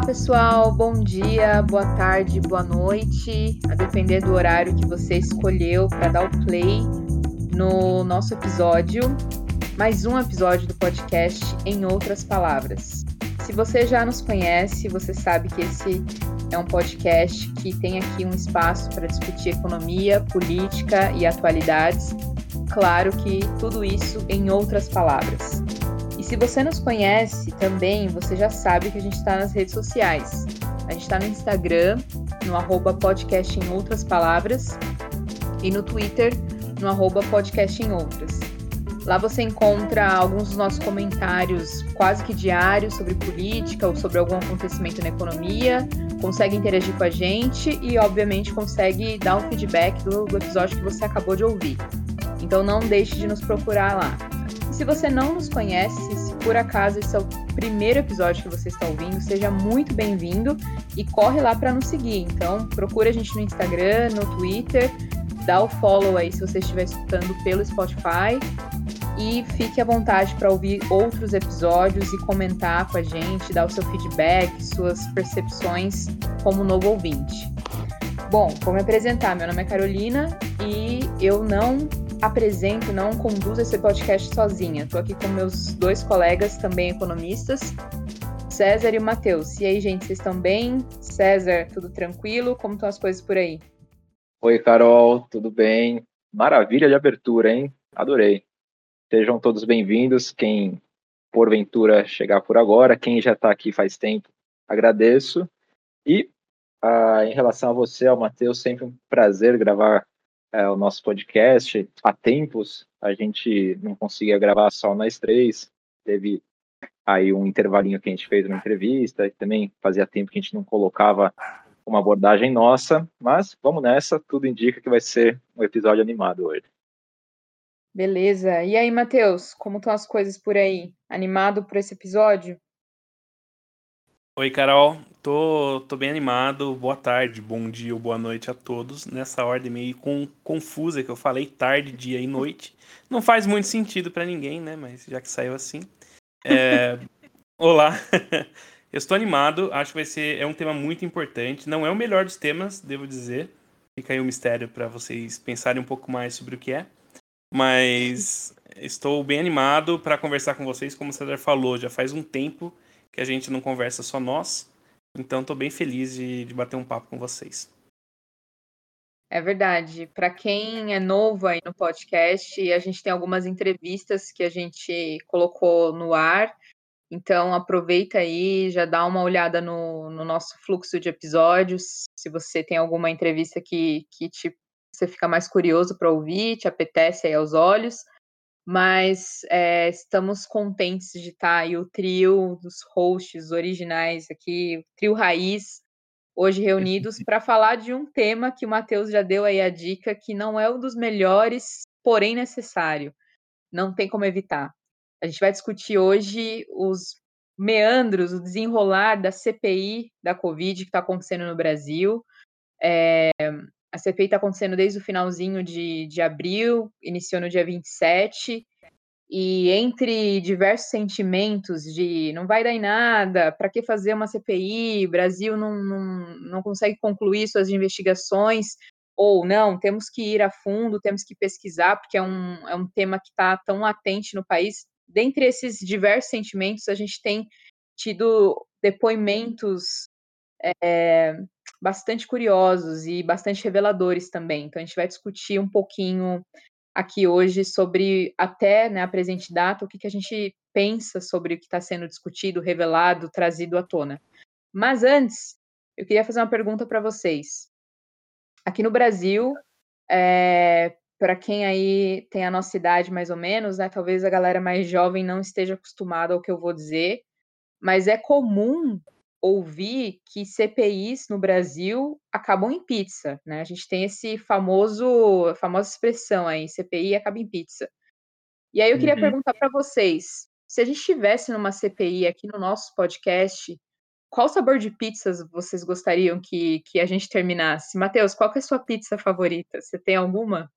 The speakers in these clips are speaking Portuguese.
Olá, pessoal. Bom dia, boa tarde, boa noite, a depender do horário que você escolheu para dar o play no nosso episódio, mais um episódio do podcast Em Outras Palavras. Se você já nos conhece, você sabe que esse é um podcast que tem aqui um espaço para discutir economia, política e atualidades. Claro que tudo isso em outras palavras. Se você nos conhece também, você já sabe que a gente está nas redes sociais. A gente está no Instagram, no arroba podcast em outras palavras, e no Twitter, no arroba podcast em outras. Lá você encontra alguns dos nossos comentários quase que diários sobre política ou sobre algum acontecimento na economia, consegue interagir com a gente e, obviamente, consegue dar um feedback do, do episódio que você acabou de ouvir. Então não deixe de nos procurar lá. Se você não nos conhece, se por acaso esse é o primeiro episódio que você está ouvindo, seja muito bem-vindo e corre lá para nos seguir. Então procure a gente no Instagram, no Twitter, dá o follow aí se você estiver escutando pelo Spotify e fique à vontade para ouvir outros episódios e comentar com a gente, dar o seu feedback, suas percepções como novo ouvinte. Bom, vou me apresentar. Meu nome é Carolina e eu não apresento, não conduzo esse podcast sozinha. Estou aqui com meus dois colegas, também economistas, César e o Matheus. E aí, gente, vocês estão bem? César, tudo tranquilo? Como estão as coisas por aí? Oi, Carol, tudo bem? Maravilha de abertura, hein? Adorei. Sejam todos bem-vindos. Quem porventura chegar por agora, quem já está aqui faz tempo, agradeço. E ah, em relação a você, ao Matheus, sempre um prazer gravar é, o nosso podcast. Há tempos a gente não conseguia gravar só nós três, teve aí um intervalinho que a gente fez uma entrevista, e também fazia tempo que a gente não colocava uma abordagem nossa, mas vamos nessa, tudo indica que vai ser um episódio animado hoje. Beleza. E aí, Matheus, como estão as coisas por aí? Animado por esse episódio? Oi, Carol. Tô, tô bem animado. Boa tarde, bom dia ou boa noite a todos. Nessa ordem meio com, confusa que eu falei, tarde, dia e noite. Não faz muito sentido para ninguém, né? Mas já que saiu assim. É... Olá. eu estou animado. Acho que vai ser é um tema muito importante. Não é o melhor dos temas, devo dizer. Fica aí o um mistério para vocês pensarem um pouco mais sobre o que é. Mas estou bem animado para conversar com vocês. Como o César falou, já faz um tempo que a gente não conversa só nós. Então estou bem feliz de, de bater um papo com vocês. É verdade. Para quem é novo aí no podcast, a gente tem algumas entrevistas que a gente colocou no ar. Então aproveita aí, já dá uma olhada no, no nosso fluxo de episódios. Se você tem alguma entrevista que, que te você fica mais curioso para ouvir, te apetece aí aos olhos. Mas é, estamos contentes de estar aí o trio dos hosts originais aqui, o trio raiz, hoje reunidos para falar de um tema que o Matheus já deu aí a dica, que não é um dos melhores, porém necessário. Não tem como evitar. A gente vai discutir hoje os meandros, o desenrolar da CPI da Covid que está acontecendo no Brasil. É, a CPI está acontecendo desde o finalzinho de, de abril, iniciou no dia 27, e entre diversos sentimentos de não vai dar em nada, para que fazer uma CPI, Brasil não, não, não consegue concluir suas investigações, ou não, temos que ir a fundo, temos que pesquisar, porque é um, é um tema que está tão latente no país. Dentre esses diversos sentimentos, a gente tem tido depoimentos é, bastante curiosos e bastante reveladores também. Então, a gente vai discutir um pouquinho aqui hoje sobre, até né, a presente data, o que, que a gente pensa sobre o que está sendo discutido, revelado, trazido à tona. Mas antes, eu queria fazer uma pergunta para vocês. Aqui no Brasil, é, para quem aí tem a nossa idade mais ou menos, né, talvez a galera mais jovem não esteja acostumada ao que eu vou dizer, mas é comum ouvir que CPIs no Brasil acabam em pizza, né? A gente tem esse famoso, famosa expressão aí, CPI acaba em pizza. E aí eu queria uhum. perguntar para vocês, se a gente estivesse numa CPI aqui no nosso podcast, qual sabor de pizzas vocês gostariam que, que a gente terminasse? Matheus, qual é a sua pizza favorita? Você tem alguma?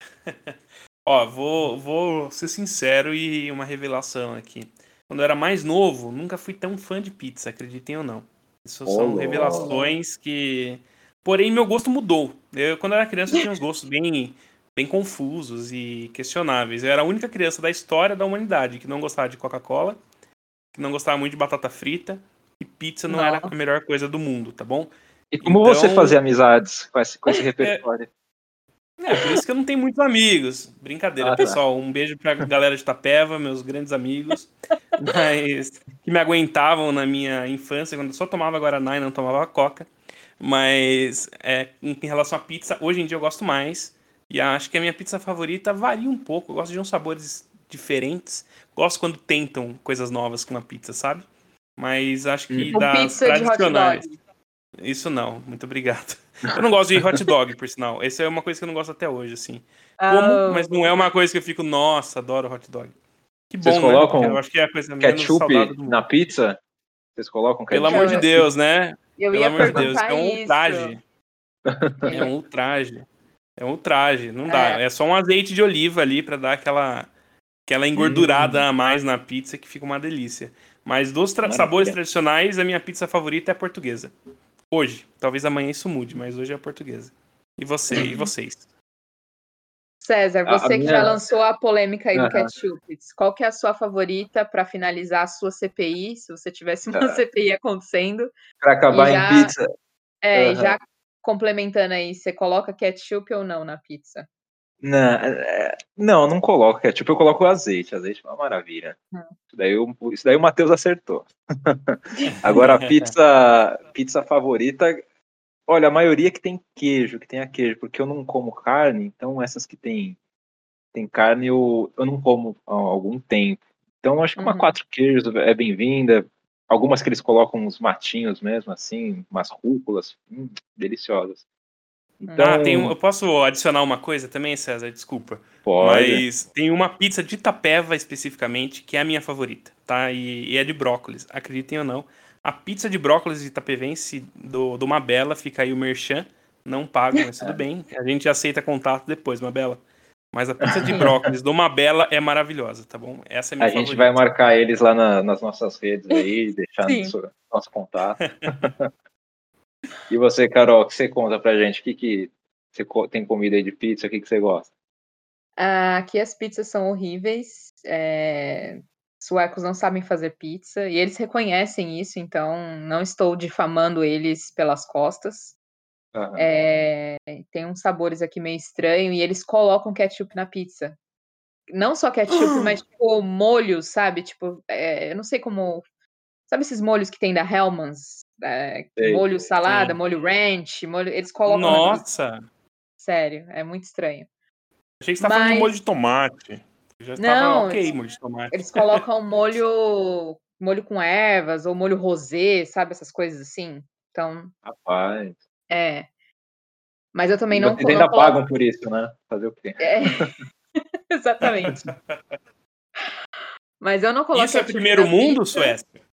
Ó, vou, vou ser sincero e uma revelação aqui. Quando eu era mais novo, nunca fui tão fã de pizza, acreditem ou não. Isso são revelações que. Porém, meu gosto mudou. Eu, quando eu era criança, eu tinha uns gostos bem, bem confusos e questionáveis. Eu era a única criança da história da humanidade que não gostava de Coca-Cola, que não gostava muito de batata frita, e pizza não, não. era a melhor coisa do mundo, tá bom? E como então... você fazia amizades com esse, com esse repertório? É, por isso que eu não tenho muitos amigos. Brincadeira, ah, tá. pessoal. Um beijo pra galera de Tapeva, meus grandes amigos. Mas que me aguentavam na minha infância, quando eu só tomava Guaraná e não tomava Coca. Mas é, em relação à pizza, hoje em dia eu gosto mais. E acho que a minha pizza favorita varia um pouco. Eu gosto de uns sabores diferentes. Gosto quando tentam coisas novas com a pizza, sabe? Mas acho que hum. das tradicionais. Isso não, muito obrigado. Eu não gosto de hot dog, por sinal. Essa é uma coisa que eu não gosto até hoje, assim. Como, oh. mas não é uma coisa que eu fico, nossa, adoro hot dog. Que bom, Vocês né? colocam né? Eu acho que é a coisa ketchup na pizza? Vocês colocam ketchup? Pelo amor de Deus, né? Eu Pelo amor de Deus, é um ultraje. É um ultraje. É um ultraje, não dá. É. é só um azeite de oliva ali para dar aquela aquela engordurada hum. a mais na pizza que fica uma delícia. Mas dos tra sabores tradicionais, a minha pizza favorita é a portuguesa. Hoje. Talvez amanhã isso mude, mas hoje é a portuguesa. E você, e vocês? César, você que minha... já lançou a polêmica aí do uhum. ketchup, qual que é a sua favorita para finalizar a sua CPI, se você tivesse uma uhum. CPI acontecendo? Para acabar já... em pizza. É, uhum. já complementando aí, você coloca ketchup ou não na pizza? Não, é, não, não coloco ketchup, eu coloco azeite. Azeite é uma maravilha. Hum. Isso, daí, eu, isso daí o Matheus acertou. Agora, a pizza, pizza favorita, olha, a maioria que tem queijo, que tem a queijo, porque eu não como carne, então essas que tem, tem carne eu, eu não como há algum tempo. Então, acho que uma uhum. quatro queijos é bem-vinda. Algumas que eles colocam uns matinhos mesmo, assim, umas rúculas, hum, deliciosas. Então... Ah, tem um, eu posso adicionar uma coisa também, César? Desculpa. Pode. Mas tem uma pizza de Itapeva especificamente que é a minha favorita, tá? E, e é de brócolis, acreditem ou não. A pizza de brócolis itapevense do, do Mabela, fica aí o merchan. Não pago, mas tudo bem. A gente aceita contato depois, Mabela. Mas a pizza de brócolis do Mabela é maravilhosa, tá bom? Essa é a minha A favorita. gente vai marcar eles lá na, nas nossas redes aí, deixar nosso, nosso contato. E você, Carol, o que você conta pra gente? O que, que você tem comida aí de pizza? O que, que você gosta? Aqui as pizzas são horríveis. É... Suecos não sabem fazer pizza e eles reconhecem isso, então não estou difamando eles pelas costas. Uhum. É... Tem uns sabores aqui meio estranhos e eles colocam ketchup na pizza. Não só ketchup, mas tipo molhos, sabe? Tipo, é... eu não sei como. Sabe esses molhos que tem da Hellmann's? É, molho salada, molho ranch, molho, eles colocam. Nossa! Sério, é muito estranho. Achei que você Mas... falando de molho de tomate. Já Não, ok, eles, molho de tomate. Eles colocam molho, molho com ervas ou molho rosé, sabe? Essas coisas assim. Então. Rapaz. É. Mas eu também não. Vocês ainda coloco... pagam por isso, né? Fazer o quê? É. Exatamente. Mas eu não coloco. Isso é primeiro mundo, Suécia?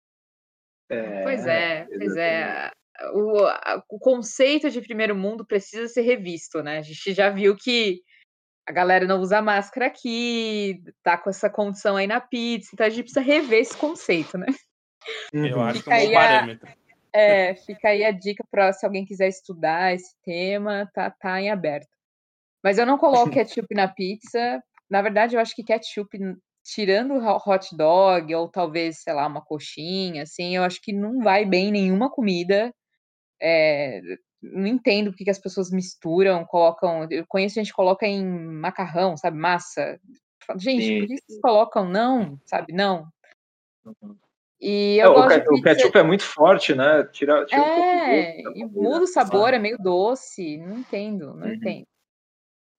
É, pois é, pois é. O, o conceito de primeiro mundo precisa ser revisto, né? A gente já viu que a galera não usa máscara aqui, tá com essa condição aí na pizza, então a gente precisa rever esse conceito, né? Eu acho que é um parâmetro. A, é, fica aí a dica para se alguém quiser estudar esse tema, tá, tá em aberto. Mas eu não coloco ketchup na pizza. Na verdade, eu acho que ketchup tirando o hot dog ou talvez, sei lá, uma coxinha, assim, eu acho que não vai bem nenhuma comida. É, não entendo porque que as pessoas misturam, colocam. Eu conheço gente que coloca em macarrão, sabe? Massa. Gente, Sim. por que vocês colocam? Não, sabe? Não. Uhum. E eu é, gosto o, ketchup é muito forte, né? Tira, tira é, um e muda o sabor, é meio doce. Não entendo, não uhum. entendo.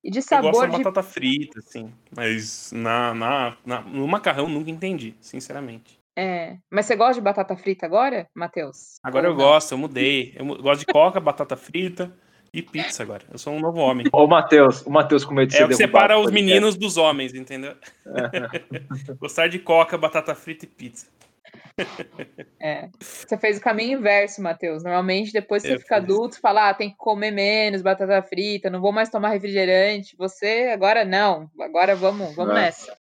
E de sabor. Eu gosto de... batata frita, assim. Mas na, na, na, no macarrão nunca entendi, sinceramente. É. Mas você gosta de batata frita agora, Matheus? Agora Ou eu não? gosto, eu mudei. Eu gosto de coca, batata frita e pizza agora. Eu sou um novo homem. Ô, Matheus, o Matheus com medo de é ser É o que separa os meninos dos homens, entendeu? É. Gostar de coca, batata frita e pizza. É. Você fez o caminho inverso, Matheus. Normalmente, depois que você fica adulto, fala, ah, tem que comer menos batata frita, não vou mais tomar refrigerante. Você, agora não. Agora vamos, vamos nessa.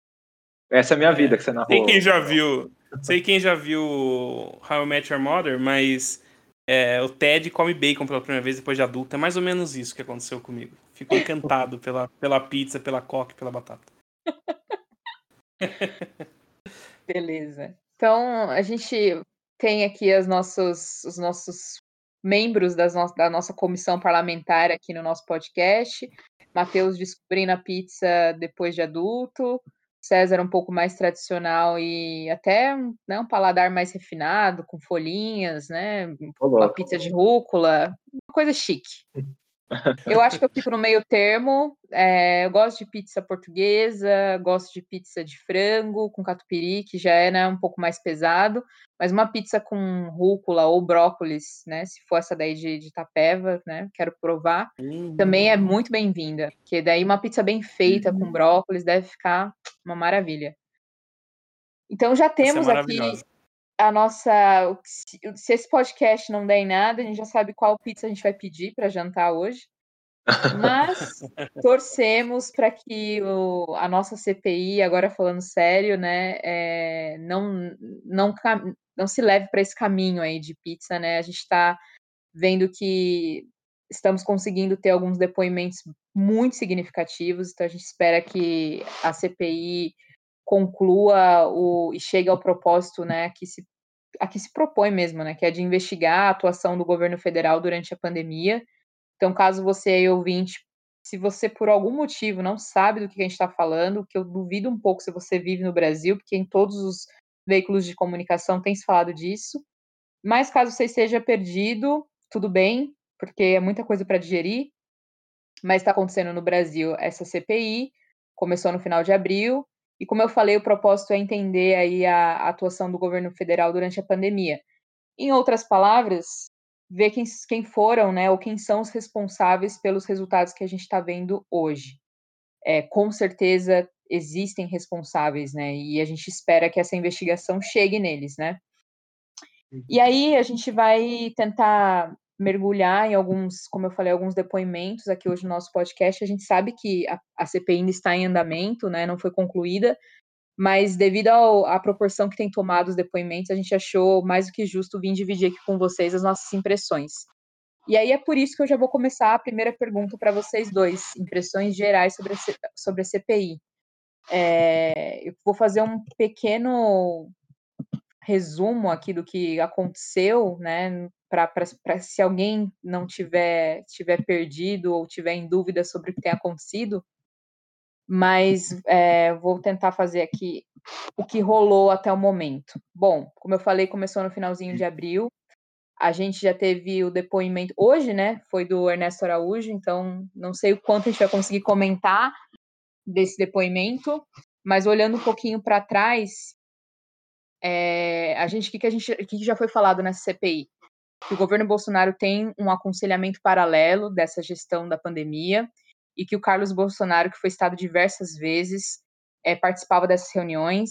Essa é a minha vida que você narrou. Tem quem já viu. sei quem já viu How I Met Your Mother, mas é, o Ted come bacon pela primeira vez depois de adulto. É mais ou menos isso que aconteceu comigo. Fico encantado pela, pela pizza, pela coca, pela batata. Beleza. Então, a gente tem aqui as nossos, os nossos membros das no da nossa comissão parlamentar aqui no nosso podcast. Matheus descobrindo a pizza depois de adulto. César um pouco mais tradicional e até né, um paladar mais refinado, com folhinhas, né? Uma pizza de rúcula, uma coisa chique. Eu acho que eu fico no meio termo. É, eu gosto de pizza portuguesa, gosto de pizza de frango com catupiry, que já é né, um pouco mais pesado. Mas uma pizza com rúcula ou brócolis, né? Se for essa daí de, de tapeva, né? Quero provar. Uhum. Também é muito bem-vinda. Porque daí uma pizza bem feita uhum. com brócolis deve ficar uma maravilha. Então já é temos é aqui a nossa. Se esse podcast não der em nada, a gente já sabe qual pizza a gente vai pedir para jantar hoje. Mas torcemos para que o, a nossa CPI, agora falando sério, né, é, não, não, não se leve para esse caminho aí de pizza, né? A gente está vendo que estamos conseguindo ter alguns depoimentos muito significativos, então a gente espera que a CPI conclua o, e chegue ao propósito né, que se, a que se propõe mesmo, né, que é de investigar a atuação do governo federal durante a pandemia. Então, caso você aí, ouvinte, se você por algum motivo não sabe do que a gente está falando, que eu duvido um pouco se você vive no Brasil, porque em todos os veículos de comunicação tem se falado disso. Mas caso você esteja perdido, tudo bem, porque é muita coisa para digerir. Mas está acontecendo no Brasil essa CPI, começou no final de abril, e como eu falei, o propósito é entender aí a, a atuação do governo federal durante a pandemia. Em outras palavras, ver quem, quem foram, né, ou quem são os responsáveis pelos resultados que a gente está vendo hoje. É, com certeza existem responsáveis, né, e a gente espera que essa investigação chegue neles, né. E aí a gente vai tentar mergulhar em alguns, como eu falei, alguns depoimentos aqui hoje no nosso podcast. A gente sabe que a, a CPI ainda está em andamento, né, não foi concluída, mas devido à proporção que tem tomado os depoimentos, a gente achou mais do que justo vir dividir aqui com vocês as nossas impressões. E aí é por isso que eu já vou começar a primeira pergunta para vocês dois, impressões gerais sobre a, sobre a CPI. É, eu vou fazer um pequeno resumo aqui do que aconteceu, né, para se alguém não tiver, tiver perdido ou tiver em dúvida sobre o que tem acontecido, mas é, vou tentar fazer aqui o que rolou até o momento. Bom, como eu falei, começou no finalzinho de abril. A gente já teve o depoimento hoje, né? Foi do Ernesto Araújo, então não sei o quanto a gente vai conseguir comentar desse depoimento, mas olhando um pouquinho para trás, é, a gente, o que, que a gente, que, que já foi falado nessa CPI? Que o governo Bolsonaro tem um aconselhamento paralelo dessa gestão da pandemia e que o Carlos Bolsonaro, que foi estado diversas vezes, é, participava dessas reuniões.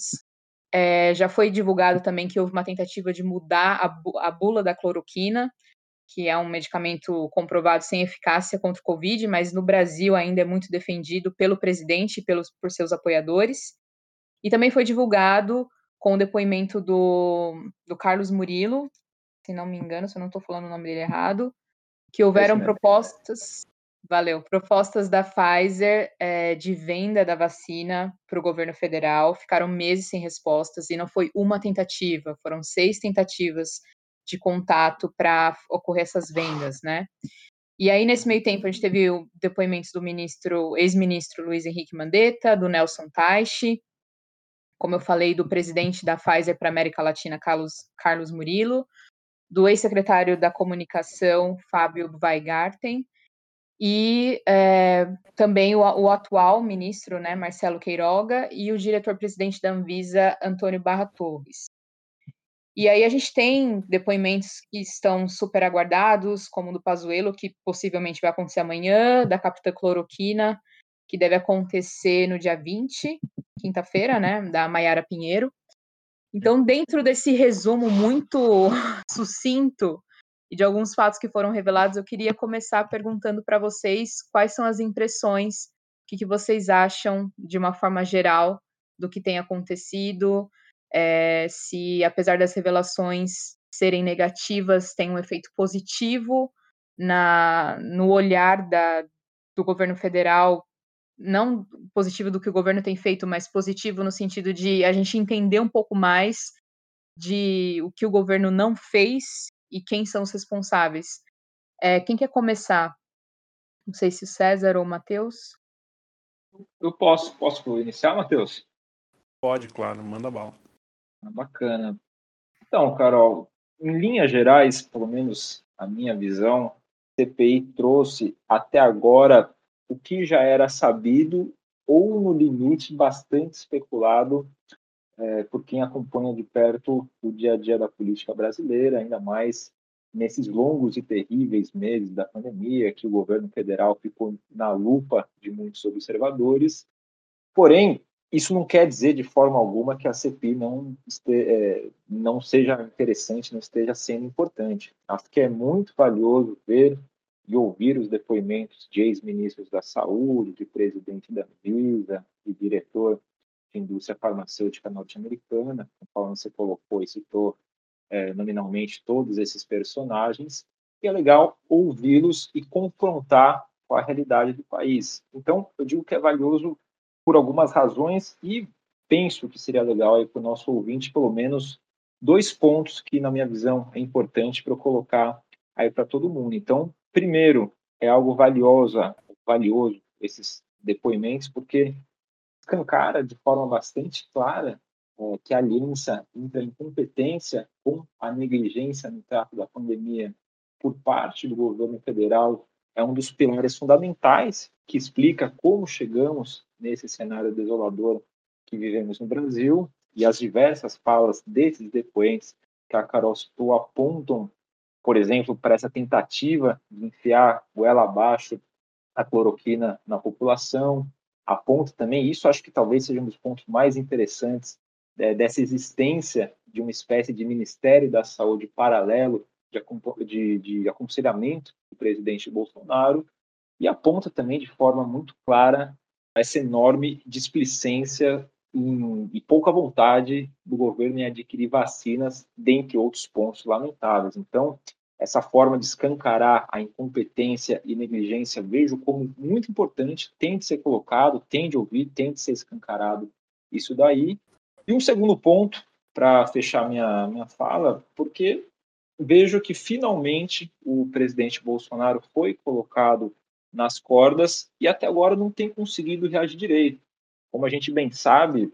É, já foi divulgado também que houve uma tentativa de mudar a, a bula da cloroquina, que é um medicamento comprovado sem eficácia contra o Covid, mas no Brasil ainda é muito defendido pelo presidente e pelos, por seus apoiadores. E também foi divulgado com o depoimento do, do Carlos Murilo, se não me engano, se eu não estou falando o nome dele errado, que houveram propostas Valeu. Propostas da Pfizer é, de venda da vacina para o governo federal ficaram meses sem respostas e não foi uma tentativa, foram seis tentativas de contato para ocorrer essas vendas, né? E aí, nesse meio tempo, a gente teve depoimentos do ministro, ex-ministro Luiz Henrique Mandetta, do Nelson Taixe, como eu falei, do presidente da Pfizer para a América Latina, Carlos, Carlos Murilo, do ex-secretário da Comunicação, Fábio Weigarten, e é, também o, o, atual ministro, né, Marcelo Queiroga, e o diretor-presidente da Anvisa, Antônio Barra Torres. E aí a gente tem depoimentos que estão super aguardados, como o do Pazuello, que possivelmente vai acontecer amanhã, da capitã Cloroquina, que deve acontecer no dia 20, quinta-feira, né, da Maiara Pinheiro. Então, dentro desse resumo muito sucinto e de alguns fatos que foram revelados, eu queria começar perguntando para vocês quais são as impressões, o que, que, vocês acham, de uma forma geral, do que tem acontecido. é, se, apesar das revelações serem negativas, tem um efeito positivo na, no olhar da, do governo federal, não positivo do que o governo tem feito, mas positivo no sentido de a gente entender um pouco mais de o que o governo não fez e quem são os responsáveis. É, quem quer começar? Não sei se o César ou o Matheus. Eu posso, posso iniciar, Matheus? Pode, claro, manda bala. Ah, bacana. Então, Carol, em linhas gerais, pelo menos a minha visão, CPI trouxe até agora o que já era sabido ou, no limite, bastante especulado é, por quem acompanha de perto o dia a dia da política brasileira, ainda mais nesses longos e terríveis meses da pandemia, que o governo federal ficou na lupa de muitos observadores. Porém, isso não quer dizer de forma alguma que a CPI não, este, é, não seja interessante, não esteja sendo importante. Acho que é muito valioso ver e ouvir os depoimentos de ex-ministros da Saúde, de presidente da Anvisa, de diretor de indústria farmacêutica norte-americana, conforme você colocou e citou é, nominalmente todos esses personagens, e é legal ouvi-los e confrontar com a realidade do país. Então, eu digo que é valioso por algumas razões e penso que seria legal para o nosso ouvinte, pelo menos, dois pontos que, na minha visão, é importante para eu colocar aí para todo mundo. Então, primeiro, é algo valioso, valioso esses depoimentos, porque escancara de forma bastante clara é, que a aliança entre a incompetência com a negligência no trato da pandemia por parte do governo federal é um dos pilares fundamentais que explica como chegamos nesse cenário desolador que vivemos no Brasil. E as diversas falas desses depoentes que a Carol citou apontam, por exemplo, para essa tentativa de enfiar goela abaixo a cloroquina na população, aponta também, isso acho que talvez seja um dos pontos mais interessantes é, dessa existência de uma espécie de Ministério da Saúde paralelo de, de, de aconselhamento do presidente Bolsonaro, e aponta também de forma muito clara essa enorme displicência e pouca vontade do governo em adquirir vacinas, dentre outros pontos lamentáveis. Então, essa forma de escancarar a incompetência e negligência vejo como muito importante, tem de ser colocado, tem de ouvir, tem de ser escancarado isso daí. E um segundo ponto, para fechar minha, minha fala, porque vejo que finalmente o presidente Bolsonaro foi colocado nas cordas e até agora não tem conseguido reagir direito. Como a gente bem sabe,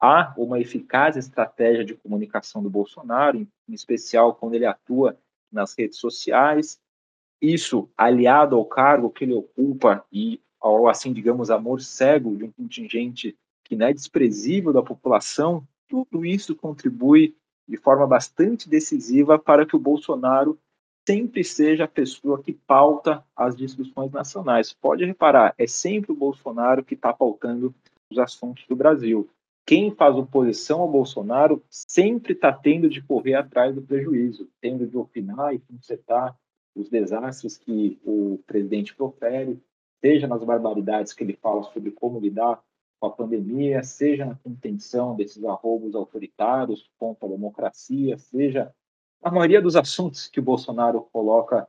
há uma eficaz estratégia de comunicação do Bolsonaro, em especial quando ele atua nas redes sociais. Isso, aliado ao cargo que ele ocupa e ao, assim, digamos, amor cego de um contingente que não é desprezível da população, tudo isso contribui de forma bastante decisiva para que o Bolsonaro sempre seja a pessoa que pauta as discussões nacionais. Pode reparar, é sempre o Bolsonaro que está pautando os assuntos do Brasil. Quem faz oposição ao Bolsonaro sempre está tendo de correr atrás do prejuízo, tendo de opinar e consertar os desastres que o presidente profere, seja nas barbaridades que ele fala sobre como lidar com a pandemia, seja na contenção desses arroubos autoritários contra a democracia, seja a maioria dos assuntos que o Bolsonaro coloca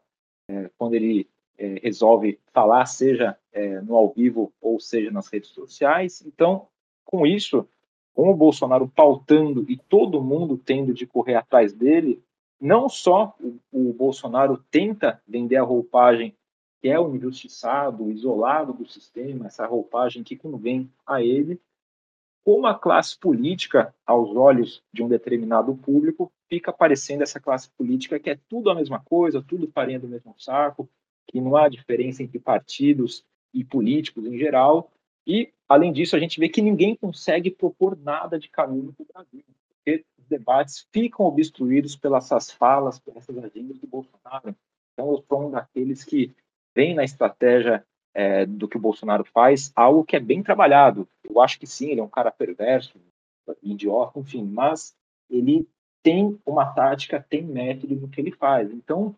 é, quando ele é, resolve falar, seja é, no ao vivo ou seja nas redes sociais. Então, com isso, com o Bolsonaro pautando e todo mundo tendo de correr atrás dele, não só o, o Bolsonaro tenta vender a roupagem que é o injustiçado, isolado do sistema, essa roupagem que convém a ele, como a classe política, aos olhos de um determinado público, fica aparecendo essa classe política que é tudo a mesma coisa, tudo farinha do mesmo saco, que não há diferença entre partidos e políticos em geral, e, além disso, a gente vê que ninguém consegue propor nada de caminho para o Brasil, porque os debates ficam obstruídos pelas essas falas, pelas essas agendas do Bolsonaro. Então, eu sou um daqueles que vem na estratégia é, do que o Bolsonaro faz algo que é bem trabalhado. Eu acho que sim, ele é um cara perverso, idiota, enfim, mas ele tem uma tática, tem método no que ele faz. Então,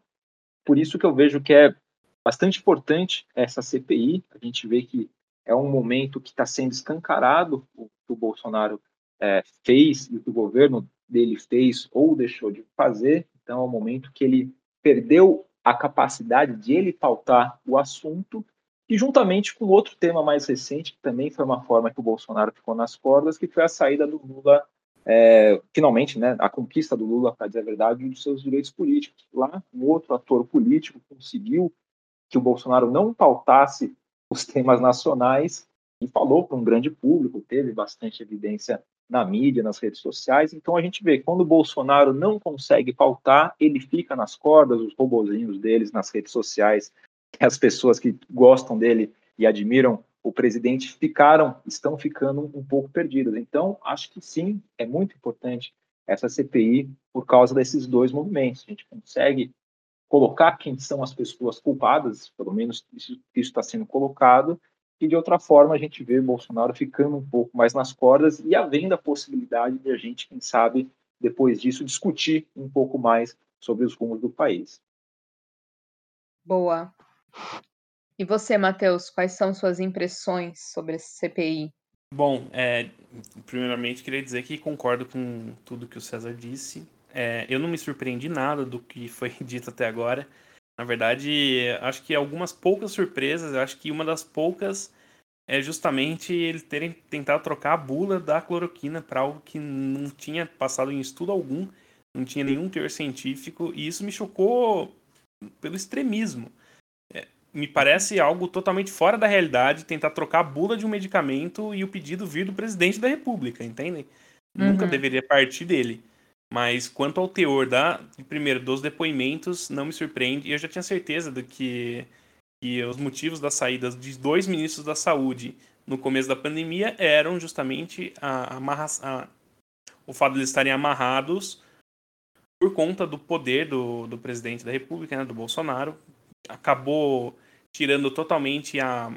por isso que eu vejo que é bastante importante essa CPI. A gente vê que é um momento que está sendo escancarado o, o Bolsonaro é, fez e o que o governo dele fez ou deixou de fazer. Então, é um momento que ele perdeu a capacidade de ele pautar o assunto e juntamente com outro tema mais recente, que também foi uma forma que o Bolsonaro ficou nas cordas, que foi a saída do Lula, é, finalmente, né, a conquista do Lula, para dizer a verdade, dos seus direitos políticos. Lá, um outro ator político conseguiu que o Bolsonaro não pautasse os temas nacionais e falou para um grande público, teve bastante evidência na mídia, nas redes sociais. Então a gente vê quando o Bolsonaro não consegue pautar, ele fica nas cordas, os robozinhos deles nas redes sociais, as pessoas que gostam dele e admiram o presidente ficaram, estão ficando um pouco perdidas. Então acho que sim, é muito importante essa CPI por causa desses dois movimentos. A gente consegue colocar quem são as pessoas culpadas, pelo menos isso está sendo colocado, e de outra forma a gente vê Bolsonaro ficando um pouco mais nas cordas e havendo a possibilidade de a gente, quem sabe, depois disso, discutir um pouco mais sobre os rumos do país. Boa. E você, Matheus, quais são suas impressões sobre esse CPI? Bom, é, primeiramente queria dizer que concordo com tudo que o César disse. É, eu não me surpreendi nada do que foi dito até agora. Na verdade, acho que algumas poucas surpresas. Acho que uma das poucas é justamente eles terem tentado trocar a bula da cloroquina para algo que não tinha passado em estudo algum, não tinha nenhum teor científico, e isso me chocou pelo extremismo. É, me parece algo totalmente fora da realidade tentar trocar a bula de um medicamento e o pedido vir do presidente da República, entendem? Uhum. Nunca deveria partir dele. Mas quanto ao teor da, primeiro, dos depoimentos, não me surpreende. E eu já tinha certeza de que, que os motivos das saídas de dois ministros da saúde no começo da pandemia eram justamente a, a, a, o fato de eles estarem amarrados por conta do poder do, do presidente da República, né, do Bolsonaro. Acabou tirando totalmente a,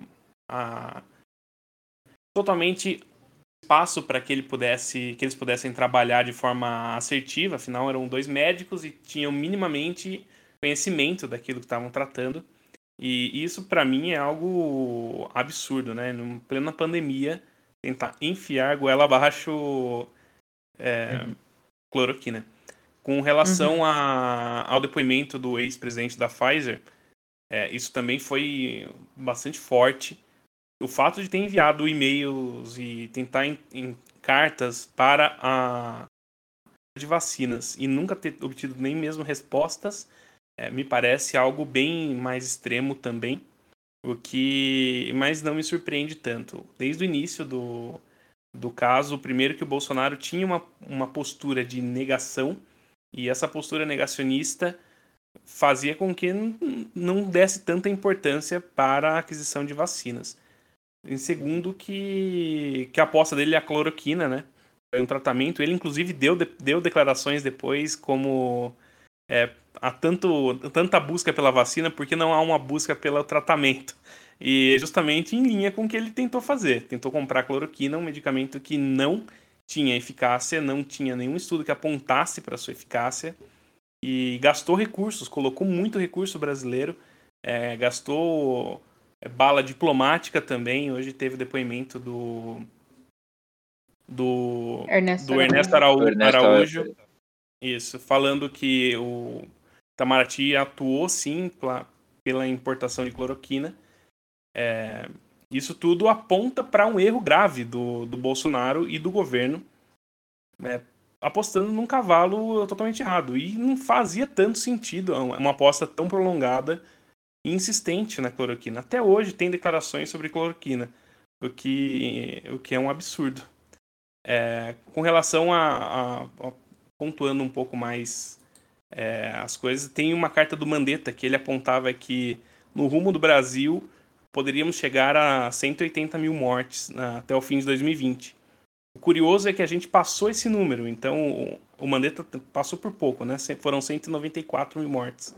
a totalmente espaço para que ele pudesse, que eles pudessem trabalhar de forma assertiva. Afinal, eram dois médicos e tinham minimamente conhecimento daquilo que estavam tratando. E isso para mim é algo absurdo, né? Em plena pandemia, tentar enfiar goela abaixo é, uhum. cloroquina. Com relação uhum. a, ao depoimento do ex-presidente da Pfizer, é, isso também foi bastante forte o fato de ter enviado e-mails e tentar em, em cartas para a de vacinas e nunca ter obtido nem mesmo respostas é, me parece algo bem mais extremo também o que mas não me surpreende tanto. Desde o início do, do caso primeiro que o Bolsonaro tinha uma, uma postura de negação e essa postura negacionista fazia com que não desse tanta importância para a aquisição de vacinas em segundo, que, que a aposta dele é a cloroquina, né? Foi um tratamento. Ele, inclusive, deu, deu declarações depois como é, há tanto, tanta busca pela vacina, porque não há uma busca pelo tratamento. E justamente em linha com o que ele tentou fazer. Tentou comprar cloroquina, um medicamento que não tinha eficácia, não tinha nenhum estudo que apontasse para sua eficácia. E gastou recursos, colocou muito recurso brasileiro, é, gastou é bala diplomática também. Hoje teve o depoimento do do Ernesto, do Ernesto Araújo, Ernesto Araújo. Isso, falando que o Itamaraty atuou sim pela, pela importação de cloroquina. É, isso tudo aponta para um erro grave do, do Bolsonaro e do governo, é, apostando num cavalo totalmente errado. E não fazia tanto sentido uma aposta tão prolongada insistente na cloroquina. Até hoje tem declarações sobre cloroquina, o que, o que é um absurdo. É, com relação a, a, a, pontuando um pouco mais é, as coisas, tem uma carta do Mandetta que ele apontava que no rumo do Brasil poderíamos chegar a 180 mil mortes na, até o fim de 2020. O curioso é que a gente passou esse número, então o Mandetta passou por pouco, né? Foram 194 mil mortes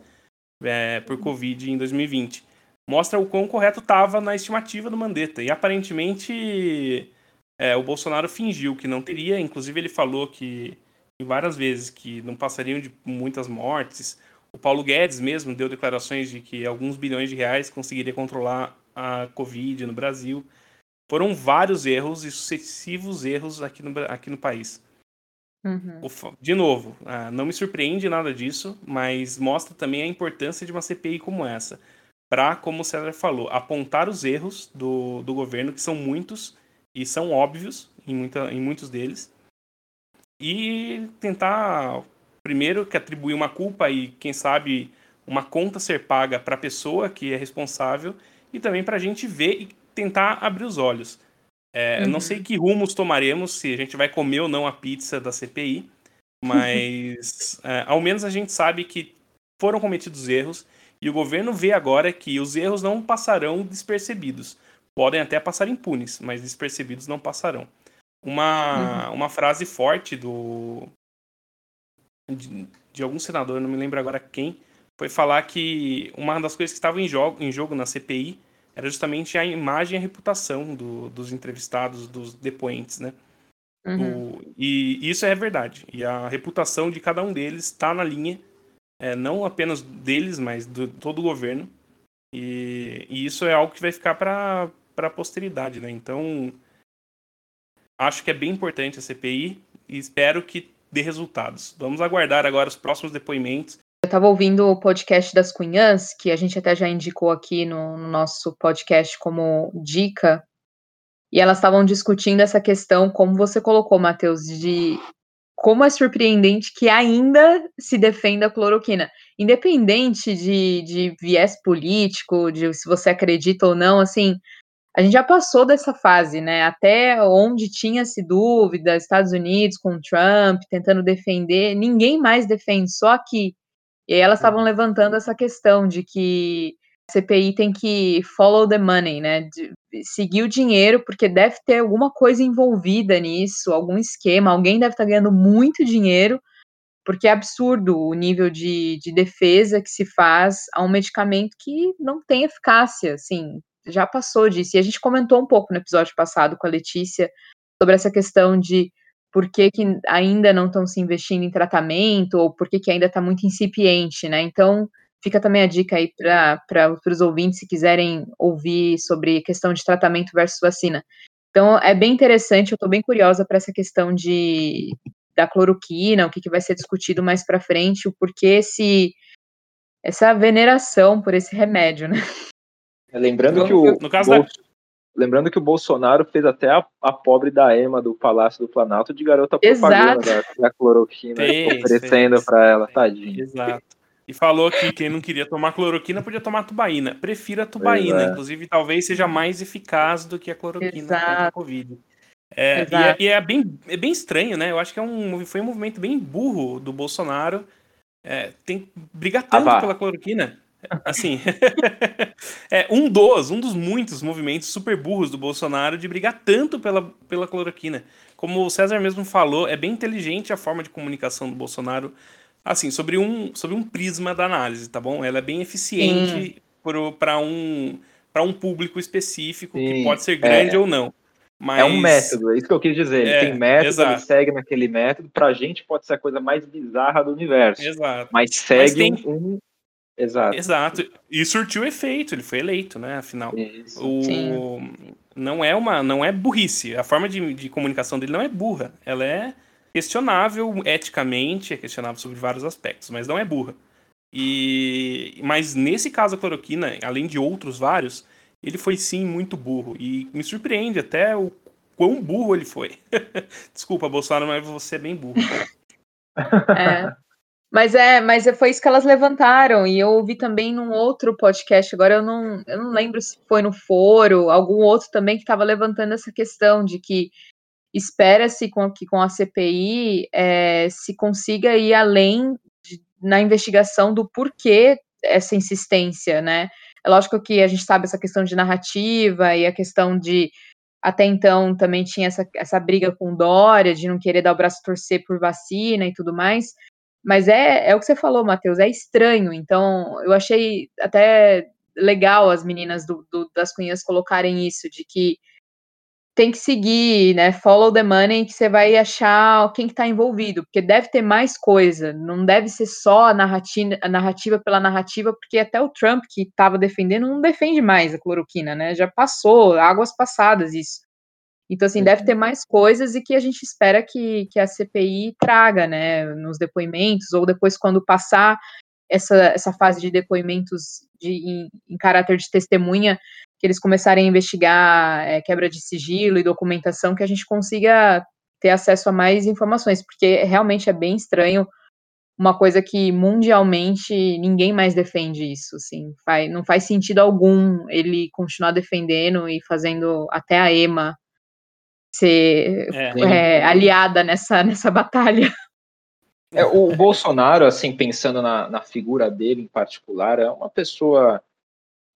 é, por Covid em 2020. Mostra o quão correto estava na estimativa do Mandetta. E aparentemente é, o Bolsonaro fingiu que não teria, inclusive ele falou que várias vezes que não passariam de muitas mortes. O Paulo Guedes mesmo deu declarações de que alguns bilhões de reais conseguiria controlar a Covid no Brasil. Foram vários erros e sucessivos erros aqui no, aqui no país. Uhum. De novo, ah, não me surpreende nada disso, mas mostra também a importância de uma CPI como essa. Para, como o César falou, apontar os erros do, do governo, que são muitos e são óbvios em, muita, em muitos deles, e tentar, primeiro, que atribuir uma culpa e, quem sabe, uma conta ser paga para a pessoa que é responsável e também para a gente ver e tentar abrir os olhos. É, uhum. Não sei que rumos tomaremos, se a gente vai comer ou não a pizza da CPI, mas é, ao menos a gente sabe que foram cometidos erros e o governo vê agora que os erros não passarão despercebidos. Podem até passar impunes, mas despercebidos não passarão. Uma, uhum. uma frase forte do de, de algum senador, não me lembro agora quem, foi falar que uma das coisas que estava em jogo, em jogo na CPI era justamente a imagem e a reputação do, dos entrevistados, dos depoentes, né? Uhum. O, e isso é verdade. E a reputação de cada um deles está na linha, é, não apenas deles, mas de todo o governo. E, e, isso é algo que vai ficar para a posteridade, né? Então, acho que é bem importante a CPI e espero que dê resultados. Vamos aguardar agora os próximos depoimentos eu estava ouvindo o podcast das Cunhãs, que a gente até já indicou aqui no, no nosso podcast como dica, e elas estavam discutindo essa questão, como você colocou, Matheus, de como é surpreendente que ainda se defenda a cloroquina. Independente de, de viés político, de se você acredita ou não, assim, a gente já passou dessa fase, né? Até onde tinha-se dúvida, Estados Unidos com Trump tentando defender, ninguém mais defende, só que e aí elas estavam uhum. levantando essa questão de que a CPI tem que follow the money, né? De seguir o dinheiro, porque deve ter alguma coisa envolvida nisso, algum esquema, alguém deve estar ganhando muito dinheiro, porque é absurdo o nível de, de defesa que se faz a um medicamento que não tem eficácia, assim, já passou disso. E a gente comentou um pouco no episódio passado com a Letícia sobre essa questão de por que, que ainda não estão se investindo em tratamento, ou por que, que ainda está muito incipiente, né? Então, fica também a dica aí para os ouvintes, se quiserem ouvir sobre questão de tratamento versus vacina. Então, é bem interessante, eu estou bem curiosa para essa questão de da cloroquina, o que, que vai ser discutido mais para frente, o porquê esse, essa veneração por esse remédio, né? Lembrando que o, no caso da, Lembrando que o Bolsonaro fez até a, a pobre da Ema do Palácio do Planalto de garota propaganda da, da, cloroquina, fez, oferecendo para ela, tadinho. Exato. E falou que quem não queria tomar cloroquina podia tomar tubaína. Prefira a tubaína, é. inclusive talvez seja mais eficaz do que a cloroquina Exato. contra a Covid. É, e, é, e é, bem, é bem estranho, né? Eu acho que é um, foi um movimento bem burro do Bolsonaro. É, tem brigar tanto ah, pela cloroquina. Assim, é um dos, um dos muitos movimentos super burros do Bolsonaro de brigar tanto pela, pela cloroquina. Como o César mesmo falou, é bem inteligente a forma de comunicação do Bolsonaro, assim, sobre um, sobre um prisma da análise, tá bom? Ela é bem eficiente para um, um público específico, Sim, que pode ser grande é, ou não. Mas... É um método, é isso que eu quis dizer. Ele é, tem método, exato. ele segue naquele método. Pra gente pode ser a coisa mais bizarra do universo. Exato. Mas segue mas tem... um, Exato. Exato. E surtiu efeito, ele foi eleito, né? Afinal. Isso. O... Não é uma. Não é burrice. A forma de, de comunicação dele não é burra. Ela é questionável eticamente, é questionável sobre vários aspectos, mas não é burra. E mas nesse caso a cloroquina, além de outros vários, ele foi sim muito burro e me surpreende até o quão burro ele foi. Desculpa, Bolsonaro, mas você é bem burro. É. Mas é, mas foi isso que elas levantaram, e eu ouvi também num outro podcast, agora eu não, eu não lembro se foi no foro, algum outro também que estava levantando essa questão de que espera-se com, que com a CPI é, se consiga ir além de, na investigação do porquê essa insistência, né? É lógico que a gente sabe essa questão de narrativa e a questão de até então também tinha essa, essa briga com Dória, de não querer dar o braço a torcer por vacina e tudo mais, mas é, é o que você falou, Matheus, é estranho. Então, eu achei até legal as meninas do, do, das cunhas colocarem isso, de que tem que seguir, né? Follow the money, que você vai achar quem está envolvido, porque deve ter mais coisa, não deve ser só a narrativa, a narrativa pela narrativa, porque até o Trump, que estava defendendo, não defende mais a cloroquina, né? Já passou, águas passadas isso. Então, assim, deve ter mais coisas e que a gente espera que, que a CPI traga, né, nos depoimentos, ou depois, quando passar essa, essa fase de depoimentos de, em, em caráter de testemunha, que eles começarem a investigar é, quebra de sigilo e documentação, que a gente consiga ter acesso a mais informações, porque realmente é bem estranho uma coisa que mundialmente ninguém mais defende isso, assim, faz, não faz sentido algum ele continuar defendendo e fazendo até a EMA ser é, é, aliada nessa, nessa batalha. É, o Bolsonaro, assim, pensando na, na figura dele em particular, é uma pessoa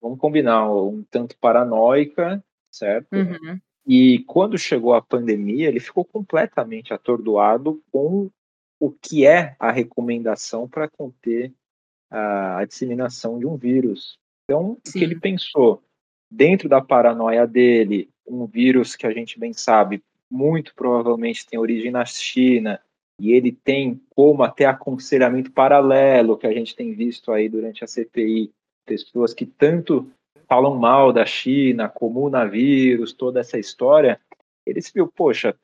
vamos combinar, um tanto paranoica, certo? Uhum. E quando chegou a pandemia, ele ficou completamente atordoado com o que é a recomendação para conter a, a, disseminação de um vírus. Então, Sim. o que ele pensou? Dentro da paranoia dele, um vírus que a gente bem sabe, muito provavelmente tem origem na China, e ele tem como até aconselhamento paralelo que a gente tem visto aí durante a CPI, pessoas que tanto falam mal da China, comunavírus, toda essa história, eles viu, poxa,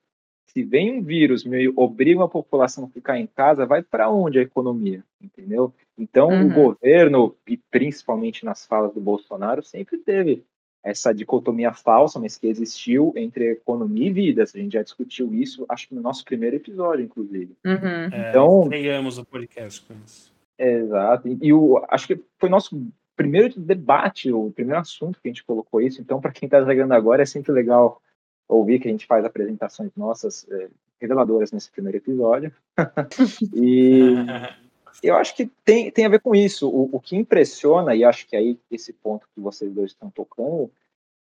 se vem um vírus meio obriga a população a ficar em casa, vai para onde a economia, entendeu? Então uhum. o governo e principalmente nas falas do Bolsonaro sempre teve essa dicotomia falsa, mas que existiu entre economia e vidas. A gente já discutiu isso, acho que no nosso primeiro episódio, inclusive. Uhum. Então, é, o podcast com isso. Exato. E, e o, acho que foi nosso primeiro debate, o primeiro assunto que a gente colocou isso. Então, para quem está chegando agora, é sempre legal ouvir que a gente faz apresentações nossas é, reveladoras nesse primeiro episódio. e eu acho que tem, tem a ver com isso. O, o que impressiona, e acho que aí esse ponto que vocês dois estão tocando,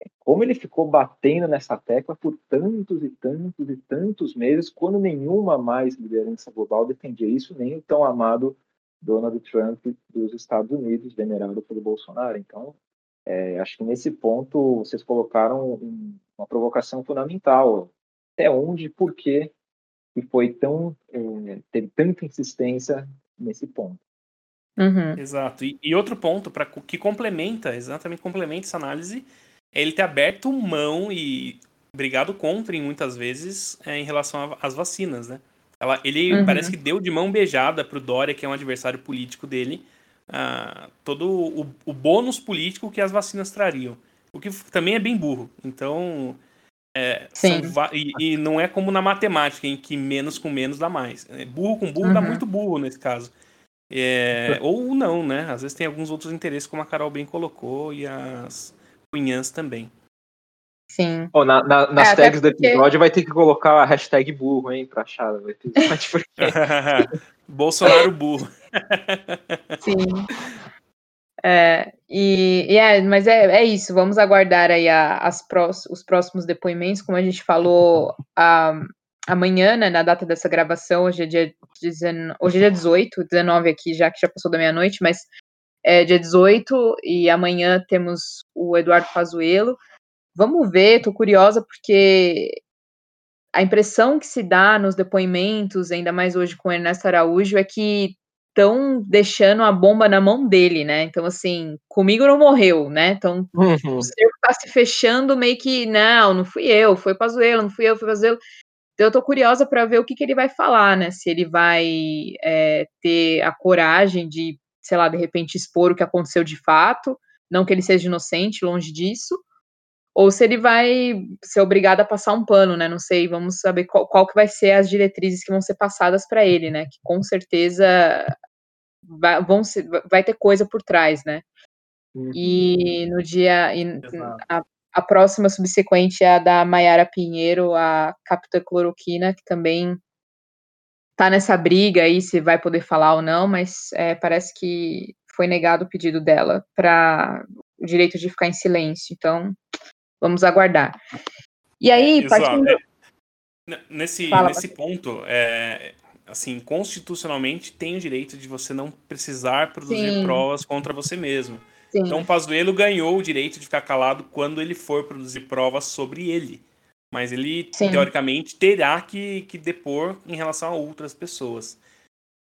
é como ele ficou batendo nessa tecla por tantos e tantos e tantos meses, quando nenhuma mais liderança global defendia isso, nem o tão amado Donald Trump dos Estados Unidos, venerado pelo Bolsonaro. Então, é, acho que nesse ponto vocês colocaram um, uma provocação fundamental. Até onde, por que e foi tão é, teve tanta insistência nesse ponto. Uhum. Exato. E, e, outro ponto para que complementa, exatamente complementa essa análise, é ele ter aberto mão e brigado contra, em muitas vezes, é, em relação às vacinas, né? Ela, ele uhum. parece que deu de mão beijada pro Dória, que é um adversário político dele, uh, todo o, o, bônus político que as vacinas trariam. O que também é bem burro. Então. É, e, e, não é como na matemática, em que menos com menos dá mais. É, burro com burro uhum. dá muito burro nesse caso. É, ou não, né? Às vezes tem alguns outros interesses, como a Carol bem colocou, e as cunhãs também. Sim. Oh, na, na, nas é, tags do episódio vai ter que colocar a hashtag burro, hein, pra achar. Vai ter... Bolsonaro burro. Sim. É, e, e, é, mas é, é isso, vamos aguardar aí a, as prós, os próximos depoimentos, como a gente falou a, amanhã, né, na data dessa gravação, hoje é dia, hoje é dia 18, 19 aqui, já que já passou da meia-noite, mas é dia 18 e amanhã temos o Eduardo Pazuello, Vamos ver, tô curiosa porque a impressão que se dá nos depoimentos, ainda mais hoje com o Ernesto Araújo, é que estão deixando a bomba na mão dele, né? Então, assim, comigo não morreu, né? Então, uhum. o cerco tá se fechando meio que, não, não fui eu, foi Pazuello, não fui eu, foi Pazuello. Então, eu tô curiosa para ver o que, que ele vai falar, né? Se ele vai é, ter a coragem de, sei lá, de repente expor o que aconteceu de fato, não que ele seja inocente, longe disso, ou se ele vai ser obrigado a passar um pano, né? Não sei, vamos saber qual, qual que vai ser as diretrizes que vão ser passadas para ele, né? Que com certeza vai, vão ser, vai ter coisa por trás, né? Uhum. E no dia. E a, a, próxima subsequente é a da Maiara Pinheiro, a Capitã Cloroquina, que também tá nessa briga aí se vai poder falar ou não, mas é, parece que foi negado o pedido dela para o direito de ficar em silêncio. Então, Vamos aguardar. E aí, partindo... É, nesse, Fala, nesse ponto, é, assim, constitucionalmente tem o direito de você não precisar produzir Sim. provas contra você mesmo. Sim. Então, o Pazuello ganhou o direito de ficar calado quando ele for produzir provas sobre ele. Mas ele, Sim. teoricamente, terá que, que depor em relação a outras pessoas.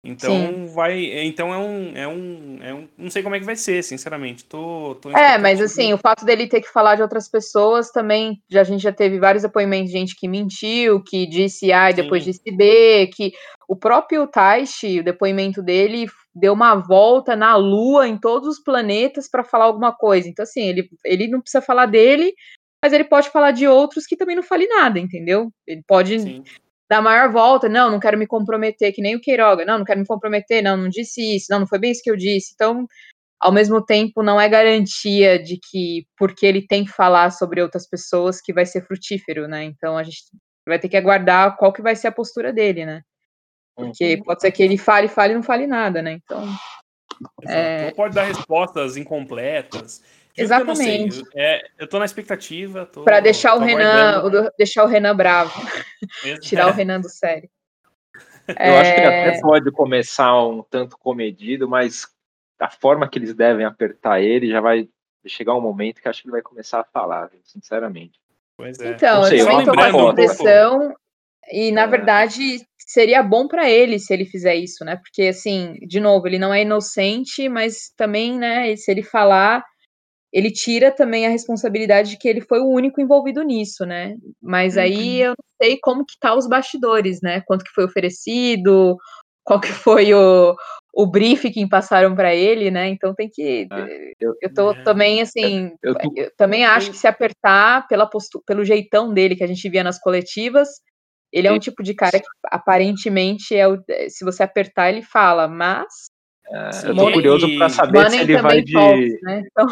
Então Sim. vai. Então é um, é um. É um. Não sei como é que vai ser, sinceramente. Tô, tô É, mas assim, o fato dele ter que falar de outras pessoas também, já, a gente já teve vários depoimentos de gente que mentiu, que disse A e depois disse B, que o próprio Taishi, o depoimento dele deu uma volta na Lua, em todos os planetas, para falar alguma coisa. Então, assim, ele, ele não precisa falar dele, mas ele pode falar de outros que também não fale nada, entendeu? Ele pode Sim. Dar maior volta, não, não quero me comprometer, que nem o Queiroga, não, não quero me comprometer, não, não disse isso, não, não foi bem isso que eu disse. Então, ao mesmo tempo, não é garantia de que, porque ele tem que falar sobre outras pessoas, que vai ser frutífero, né? Então, a gente vai ter que aguardar qual que vai ser a postura dele, né? Porque Uhum. pode ser que ele fale, fale e não fale nada, né? Então, Exato. Ou pode dar respostas incompletas. Exatamente. Eu, é, eu tô na expectativa. Tô, para deixar o tô Renan, o- deixar o Renan bravo, Mesmo- tirar o é, Renan do sério. Eu acho que ele É, até pode começar um tanto comedido, mas a forma que eles devem apertar ele já vai chegar um momento que acho que ele vai começar a falar, sinceramente. Pois é. Então, Não sei, eu também tô com essa impressão, e na É. verdade seria bom pra ele se ele fizer isso, né? Porque, assim, de novo, ele não é inocente, mas também, né, se ele falar, ele tira também a responsabilidade de que ele foi o único envolvido nisso, né? Mas aí eu não sei como que tá os bastidores, né? Quanto que foi oferecido, qual que foi o, o briefing que passaram pra ele, né? Então tem que. Eu, Eu tô É. também, assim, eu tô- eu também acho que se apertar pela postu- pelo jeitão dele que a gente via nas coletivas, ele é um tipo de cara que aparentemente é o, se você apertar ele fala, mas eu tô curioso para saber se ele vai também de. né? Então,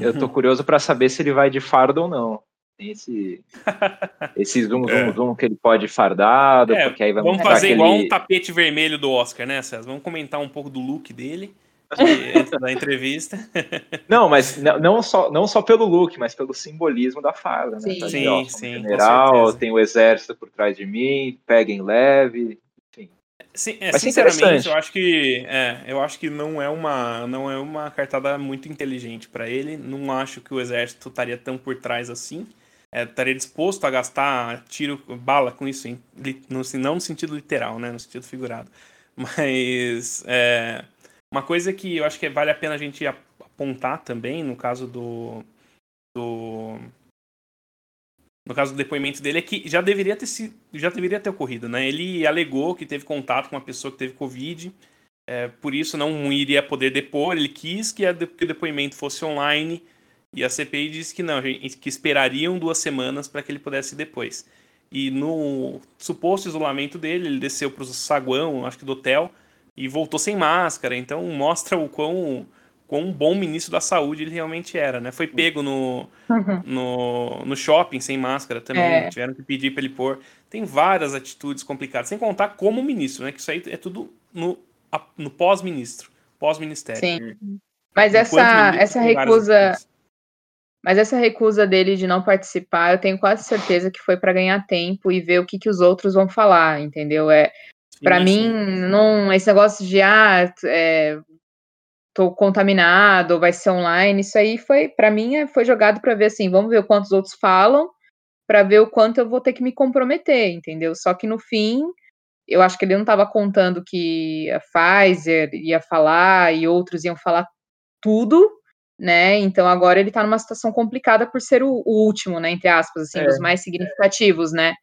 Eu tô curioso para saber se ele vai de fardo ou não. Tem esse, esse zoom, zoom, É. zoom que ele pode ir fardado, É, porque aí vai Vamos mostrar fazer igual ele... um tapete vermelho do Oscar, né, César? Vamos comentar um pouco do look dele da entrevista. Não, mas não, só, não só pelo look, mas pelo simbolismo da farda, né? Sim. Tá Sim, ó, um sim, general, tem o exército por trás de mim, peguem leve. Sim, é, ser sinceramente, eu acho que é, eu acho que não é uma não é uma cartada muito inteligente para ele. Não acho que o exército estaria tão por trás assim. É, estaria disposto a gastar tiro, bala com isso, em, no, não no sentido literal, né, no sentido figurado. Mas é, uma coisa que eu acho que vale a pena a gente ap- apontar também, no caso do, do no caso do depoimento dele, é que já deveria ter sido, já deveria ter ocorrido, né? Ele alegou que teve contato com uma pessoa que teve Covid, é, por isso não iria poder depor, ele quis que, a, que o depoimento fosse online, e a CPI disse que não, que esperariam duas semanas para que ele pudesse depois. E no suposto isolamento dele, ele desceu para o saguão, acho que do hotel, e voltou sem máscara, então mostra o quão, quão bom ministro da saúde ele realmente era, né? Foi pego no, no, no shopping sem máscara também, É. tiveram que pedir para ele pôr. Tem várias atitudes complicadas, sem contar como ministro, né? Que isso aí é tudo no, no pós-ministro, pós-ministério. sim. Mas Enquanto essa, essa recusa, mas essa recusa dele de não participar, eu tenho quase certeza que foi para ganhar tempo e ver o que, que os outros vão falar, entendeu? É, Sim, mim, não, esse negócio de ah, é, tô contaminado, vai ser online, isso aí foi, para mim, é, foi jogado para ver assim, vamos ver o quanto os outros falam, para ver o quanto eu vou ter que me comprometer, entendeu? Só que no fim, eu acho que ele não estava contando que a Pfizer ia falar e outros iam falar tudo, né? Então agora ele tá numa situação complicada por ser o, o último, né? Entre aspas, assim, É. dos mais significativos, né?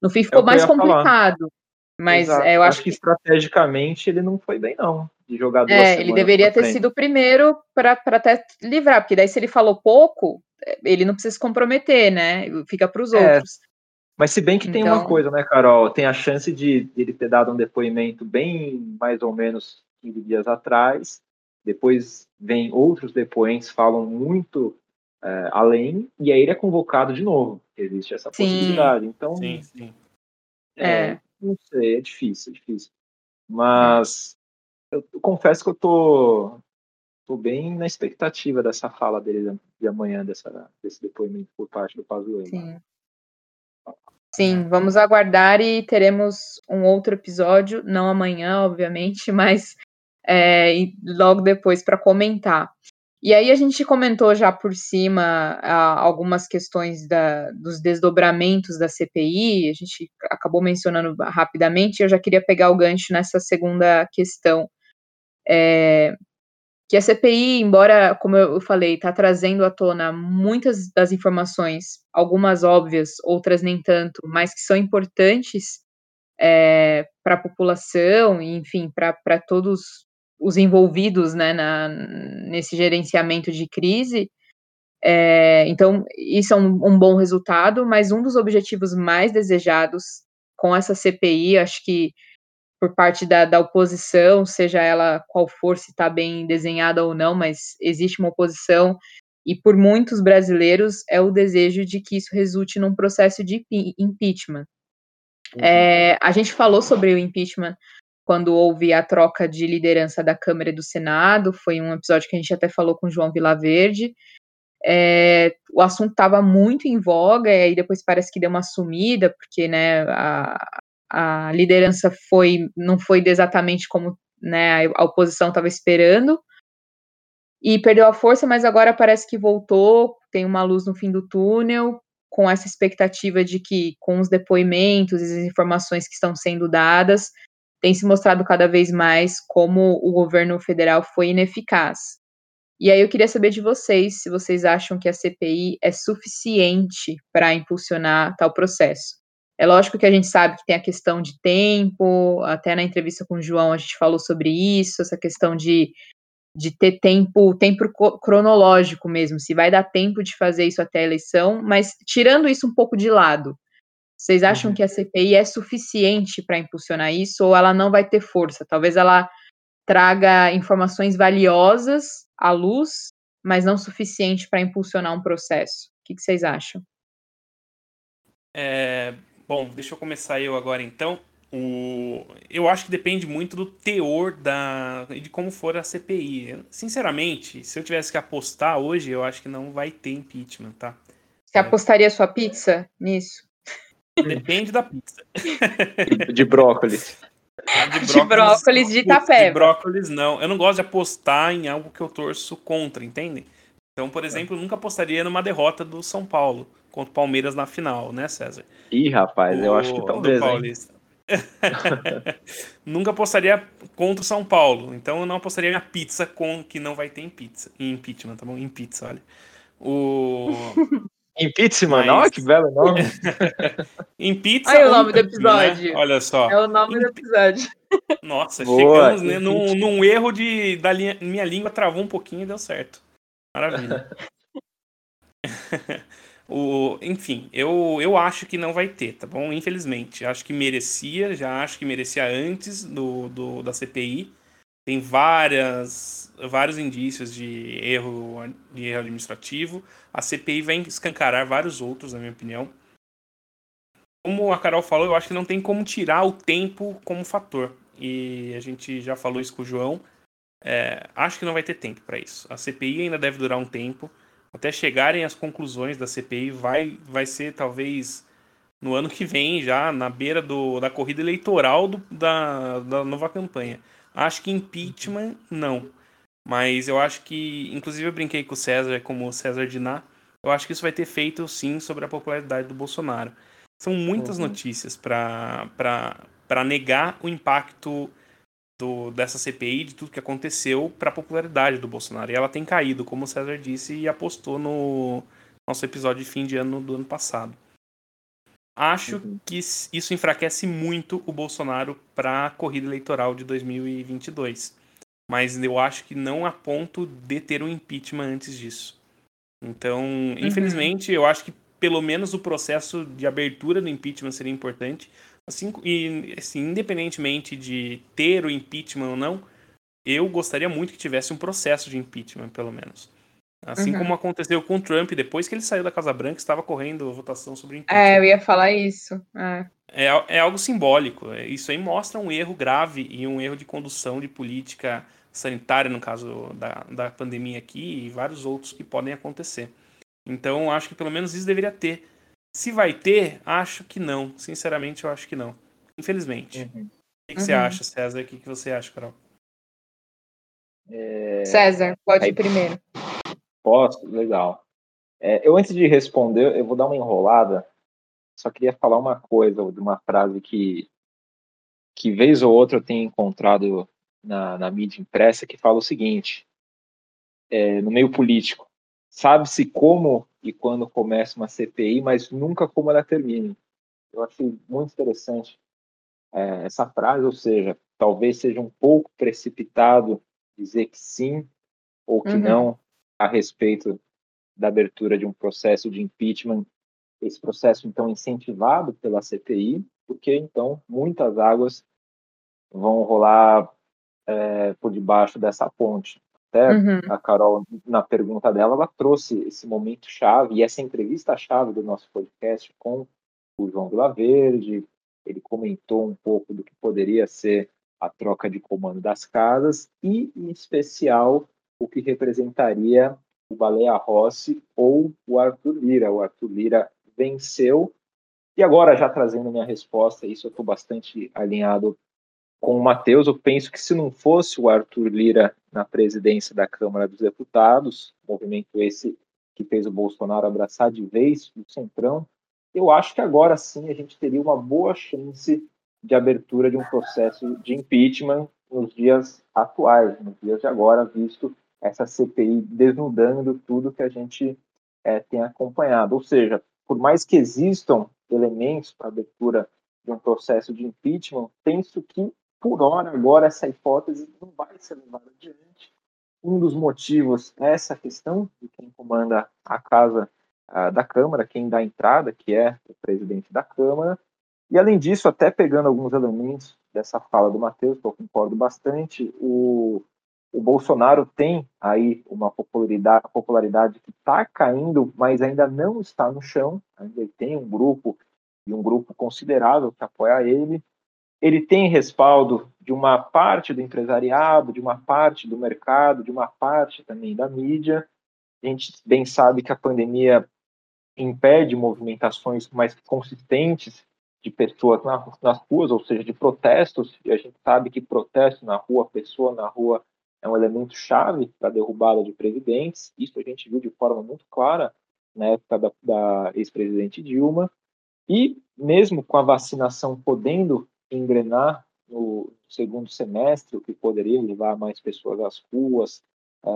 No fim ficou que eu mais ia falar. complicado. Mas é, eu acho que estrategicamente ele não foi bem, não. De jogar duas É, ele deveria ter frente. sido o primeiro para até livrar, porque daí se ele falou pouco, eh, ele não precisa se comprometer, né? Fica para os É, outros. Mas se bem que tem uma Então- coisa, né, Carol? Tem a chance de ele ter dado um depoimento bem mais ou menos 15 dias atrás. Depois vem outros depoentes, falam muito é, além, e aí ele é convocado de novo. Existe essa Sim. possibilidade. Então, Sim, sim. é, É. não sei, é difícil, é difícil. Mas eu, eu confesso que eu tô, tô bem na expectativa dessa fala dele de amanhã, dessa, desse depoimento por parte do Pazuello. Sim. Sim, vamos aguardar e teremos um outro episódio, não amanhã, obviamente, mas é, logo depois para comentar. E aí a gente comentou já por cima algumas questões da, dos desdobramentos da CPI, a gente acabou mencionando rapidamente, eu já queria pegar o gancho nessa segunda questão. É, que a CPI, embora, como eu falei, está trazendo à tona muitas das informações, algumas óbvias, outras nem tanto, mas que são importantes é, para a população, enfim, para todos os envolvidos né, na, nesse gerenciamento de crise. É, então, isso é um, um, bom resultado, mas um dos objetivos mais desejados com essa CPI, acho que por parte da, da oposição, seja ela qual for, se está bem desenhada ou não, mas existe uma oposição, e por muitos brasileiros é o desejo de que isso resulte num processo de impeachment. Uhum. É, a gente falou sobre o impeachment quando houve a troca de liderança da Câmara e do Senado, foi um episódio que a gente até falou com o João Vilaverde. É, o assunto estava muito em voga, e aí depois parece que deu uma sumida, porque né, a, a liderança foi não foi exatamente como né, a oposição estava esperando, e perdeu a força, mas agora parece que voltou, tem uma luz no fim do túnel, com essa expectativa de que, com os depoimentos e as informações que estão sendo dadas, tem se mostrado cada vez mais como o governo federal foi ineficaz. E aí eu queria saber de vocês se vocês acham que a CPI é suficiente para impulsionar tal processo. É lógico que a gente sabe que tem a questão de tempo, até na entrevista com o João a gente falou sobre isso, essa questão de, de ter tempo, tempo cronológico mesmo, se vai dar tempo de fazer isso até a eleição, mas tirando isso um pouco de lado, vocês acham uhum. que a CPI é suficiente para impulsionar isso ou ela não vai ter força? Talvez ela traga informações valiosas à luz, mas não suficiente para impulsionar um processo. O que, que vocês acham? É, bom, deixa eu começar eu agora então. O, eu acho que depende muito do teor da de como for a CPI. Sinceramente, se eu tivesse que apostar hoje, eu acho que não vai ter impeachment, tá? Você apostaria sua pizza nisso? Depende da pizza. De brócolis. De brócolis, de, brócolis de Itapeva. De brócolis, não. Eu não gosto de apostar em algo que eu torço contra, entendem? Então, por exemplo, eu nunca apostaria numa derrota do São Paulo contra o Palmeiras na final, né, César? Ih, rapaz, o, eu acho que talvez. Paulista. nunca apostaria contra o São Paulo. Então eu não apostaria minha pizza com que não vai ter em pizza. Em impeachment, tá bom? Em pizza, olha. O... Impeachment, Mas... olha que belo nome. em pizza. Olha o nome do episódio. Né? Olha só. É o nome do episódio. Nossa, Boa, chegamos né, num, num, erro de. Da linha, minha língua travou um pouquinho e deu certo. Maravilha. O, enfim, eu, eu acho que não vai ter, tá bom? Infelizmente. Acho que merecia, já acho que merecia antes do, do da CPI. Tem várias, vários indícios de erro, de erro administrativo. A CPI vai escancarar vários outros, na minha opinião. Como a Carol falou, eu acho que não tem como tirar o tempo como fator. E a gente já falou isso com o João. É, acho que não vai ter tempo para isso. A CPI ainda deve durar um tempo. Até chegarem as conclusões da CPI, vai, vai ser talvez no ano que vem, já na beira do, da corrida eleitoral do, da, da nova campanha. Acho que impeachment, não. Mas eu acho que, inclusive eu brinquei com o César, como o César Diná, eu acho que isso vai ter feito sim sobre a popularidade do Bolsonaro. São muitas uhum. notícias para negar o impacto do, dessa CPI, de tudo que aconteceu, para a popularidade do Bolsonaro. E ela tem caído, como o César disse e apostou no nosso episódio de fim de ano do ano passado. Acho uhum. que isso enfraquece muito o Bolsonaro para a corrida eleitoral de 2022. Mas eu acho que não a ponto de ter um impeachment antes disso. Então, uhum. infelizmente, eu acho que pelo menos o processo de abertura do impeachment seria importante. Assim, e, assim, independentemente de ter o impeachment ou não, eu gostaria muito que tivesse um processo de impeachment, pelo menos. Assim uhum. como aconteceu com o Trump, depois que ele saiu da Casa Branca, estava correndo votação sobre impeachment. É, eu ia falar isso. É. É, é algo simbólico. Isso aí mostra um erro grave e um erro de condução de política sanitária, no caso da, da pandemia aqui, e vários outros que podem acontecer. Então, acho que pelo menos isso deveria ter. Se vai ter, acho que não. Sinceramente, eu acho que não. Infelizmente. Uhum. O que, que uhum. você acha, César? O que, que você acha, Carol? É... César, pode Aí... ir primeiro. Posso? Legal. É, eu, antes de responder, eu vou dar uma enrolada. Só queria falar uma coisa, de uma frase que, que vez ou outra eu tenho encontrado na, na mídia impressa, que fala o seguinte, é, no meio político, sabe-se como e quando começa uma CPI, mas nunca como ela termina. Eu achei muito interessante é, essa frase, ou seja, talvez seja um pouco precipitado dizer que sim ou que uhum. não a respeito da abertura de um processo de impeachment, esse processo então incentivado pela CPI, porque então muitas águas vão rolar é, por debaixo dessa ponte. Até uhum. a Carol, na pergunta dela, ela trouxe esse momento chave e essa entrevista chave do nosso podcast com o João Verde. Ele comentou um pouco do que poderia ser a troca de comando das casas e, em especial, o que representaria o Baleia Rossi ou o Arthur Lira. O Arthur Lira venceu. E agora, já trazendo minha resposta, isso eu estou bastante alinhado com o Matheus. Eu penso que se não fosse o Arthur Lira na presidência da Câmara dos Deputados, movimento esse que fez o Bolsonaro abraçar de vez o Centrão, eu acho que agora sim a gente teria uma boa chance de abertura de um processo de impeachment nos dias atuais, nos dias de agora, visto essa CPI desnudando tudo que a gente é, tem acompanhado. Ou seja, por mais que existam elementos para abertura de um processo de impeachment, penso que, por hora, agora, essa hipótese não vai ser levada adiante. Um dos motivos é essa questão de quem comanda a casa uh, da Câmara, quem dá entrada, que é o presidente da Câmara. E, além disso, até pegando alguns elementos dessa fala do Matheus, que eu concordo bastante, o o Bolsonaro tem aí uma popularidade, popularidade que está caindo, mas ainda não está no chão. Ainda tem um grupo e um grupo considerável que apoia ele. Ele tem respaldo de uma parte do empresariado, de uma parte do mercado, de uma parte também da mídia. A gente bem sabe que a pandemia impede movimentações mais consistentes de pessoas nas ruas, ou seja, de protestos, e a gente sabe que protesto na rua, pessoa na rua, é um elemento chave para a derrubada de presidentes. Isso a gente viu de forma muito clara na época da, da ex-presidente Dilma. E mesmo com a vacinação podendo engrenar no segundo semestre, o que poderia levar mais pessoas às ruas é,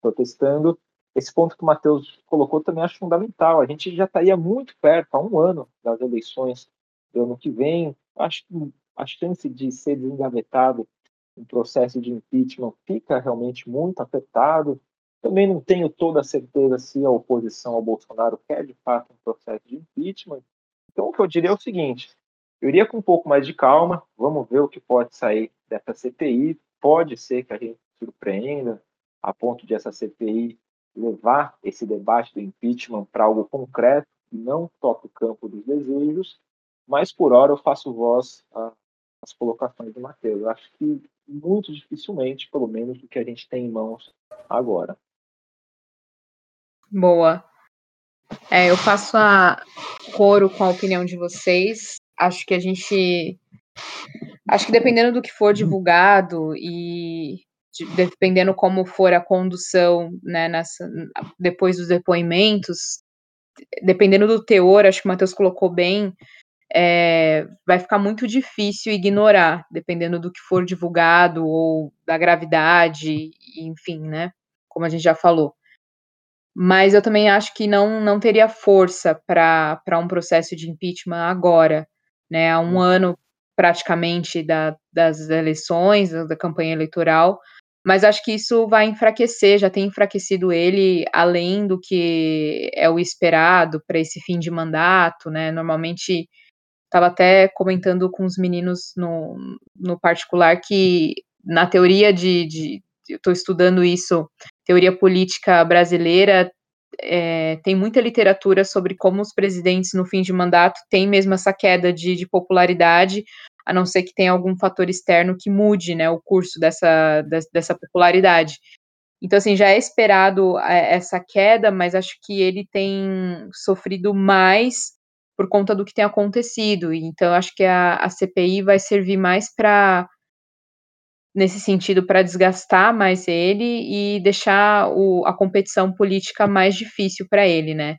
protestando, esse ponto que o Matheus colocou também acho fundamental. A gente já estaria muito perto, há um ano das eleições do ano que vem. Acho que a chance de ser desengavetado um processo de impeachment fica realmente muito afetado. Também não tenho toda a certeza se a oposição ao Bolsonaro quer de fato um processo de impeachment. Então, o que eu diria é o seguinte: eu iria com um pouco mais de calma, vamos ver o que pode sair dessa CPI. Pode ser que a gente surpreenda a ponto de essa CPI levar esse debate do impeachment para algo concreto e não toque o campo dos desejos, mas por hora eu faço voz às colocações do Matheus. Eu acho que muito dificilmente, pelo menos, do que a gente tem em mãos agora. Boa. É, eu faço a coro com a opinião de vocês. Acho que a gente. Acho que dependendo do que for divulgado e de, dependendo como for a condução né, nessa, depois dos depoimentos, dependendo do teor, acho que o Matheus colocou bem, é, vai ficar muito difícil ignorar, dependendo do que for divulgado ou da gravidade, enfim, né? Como a gente já falou. Mas eu também acho que não, não teria força para um processo de impeachment agora, né? Há um uhum. ano praticamente da, das eleições, da campanha eleitoral, mas acho que isso vai enfraquecer, já tem enfraquecido ele além do que é o esperado para esse fim de mandato, né? Normalmente Estava até comentando com os meninos no, no particular que, na teoria de. de eu estou estudando isso, teoria política brasileira, é, tem muita literatura sobre como os presidentes, no fim de mandato, têm mesmo essa queda de, de popularidade, a não ser que tenha algum fator externo que mude né, o curso dessa, dessa popularidade. Então, assim, já é esperado é, essa queda, mas acho que ele tem sofrido mais por conta do que tem acontecido. Então, acho que a, a CPI vai servir mais para nesse sentido para desgastar mais ele e deixar o, a competição política mais difícil para ele, né?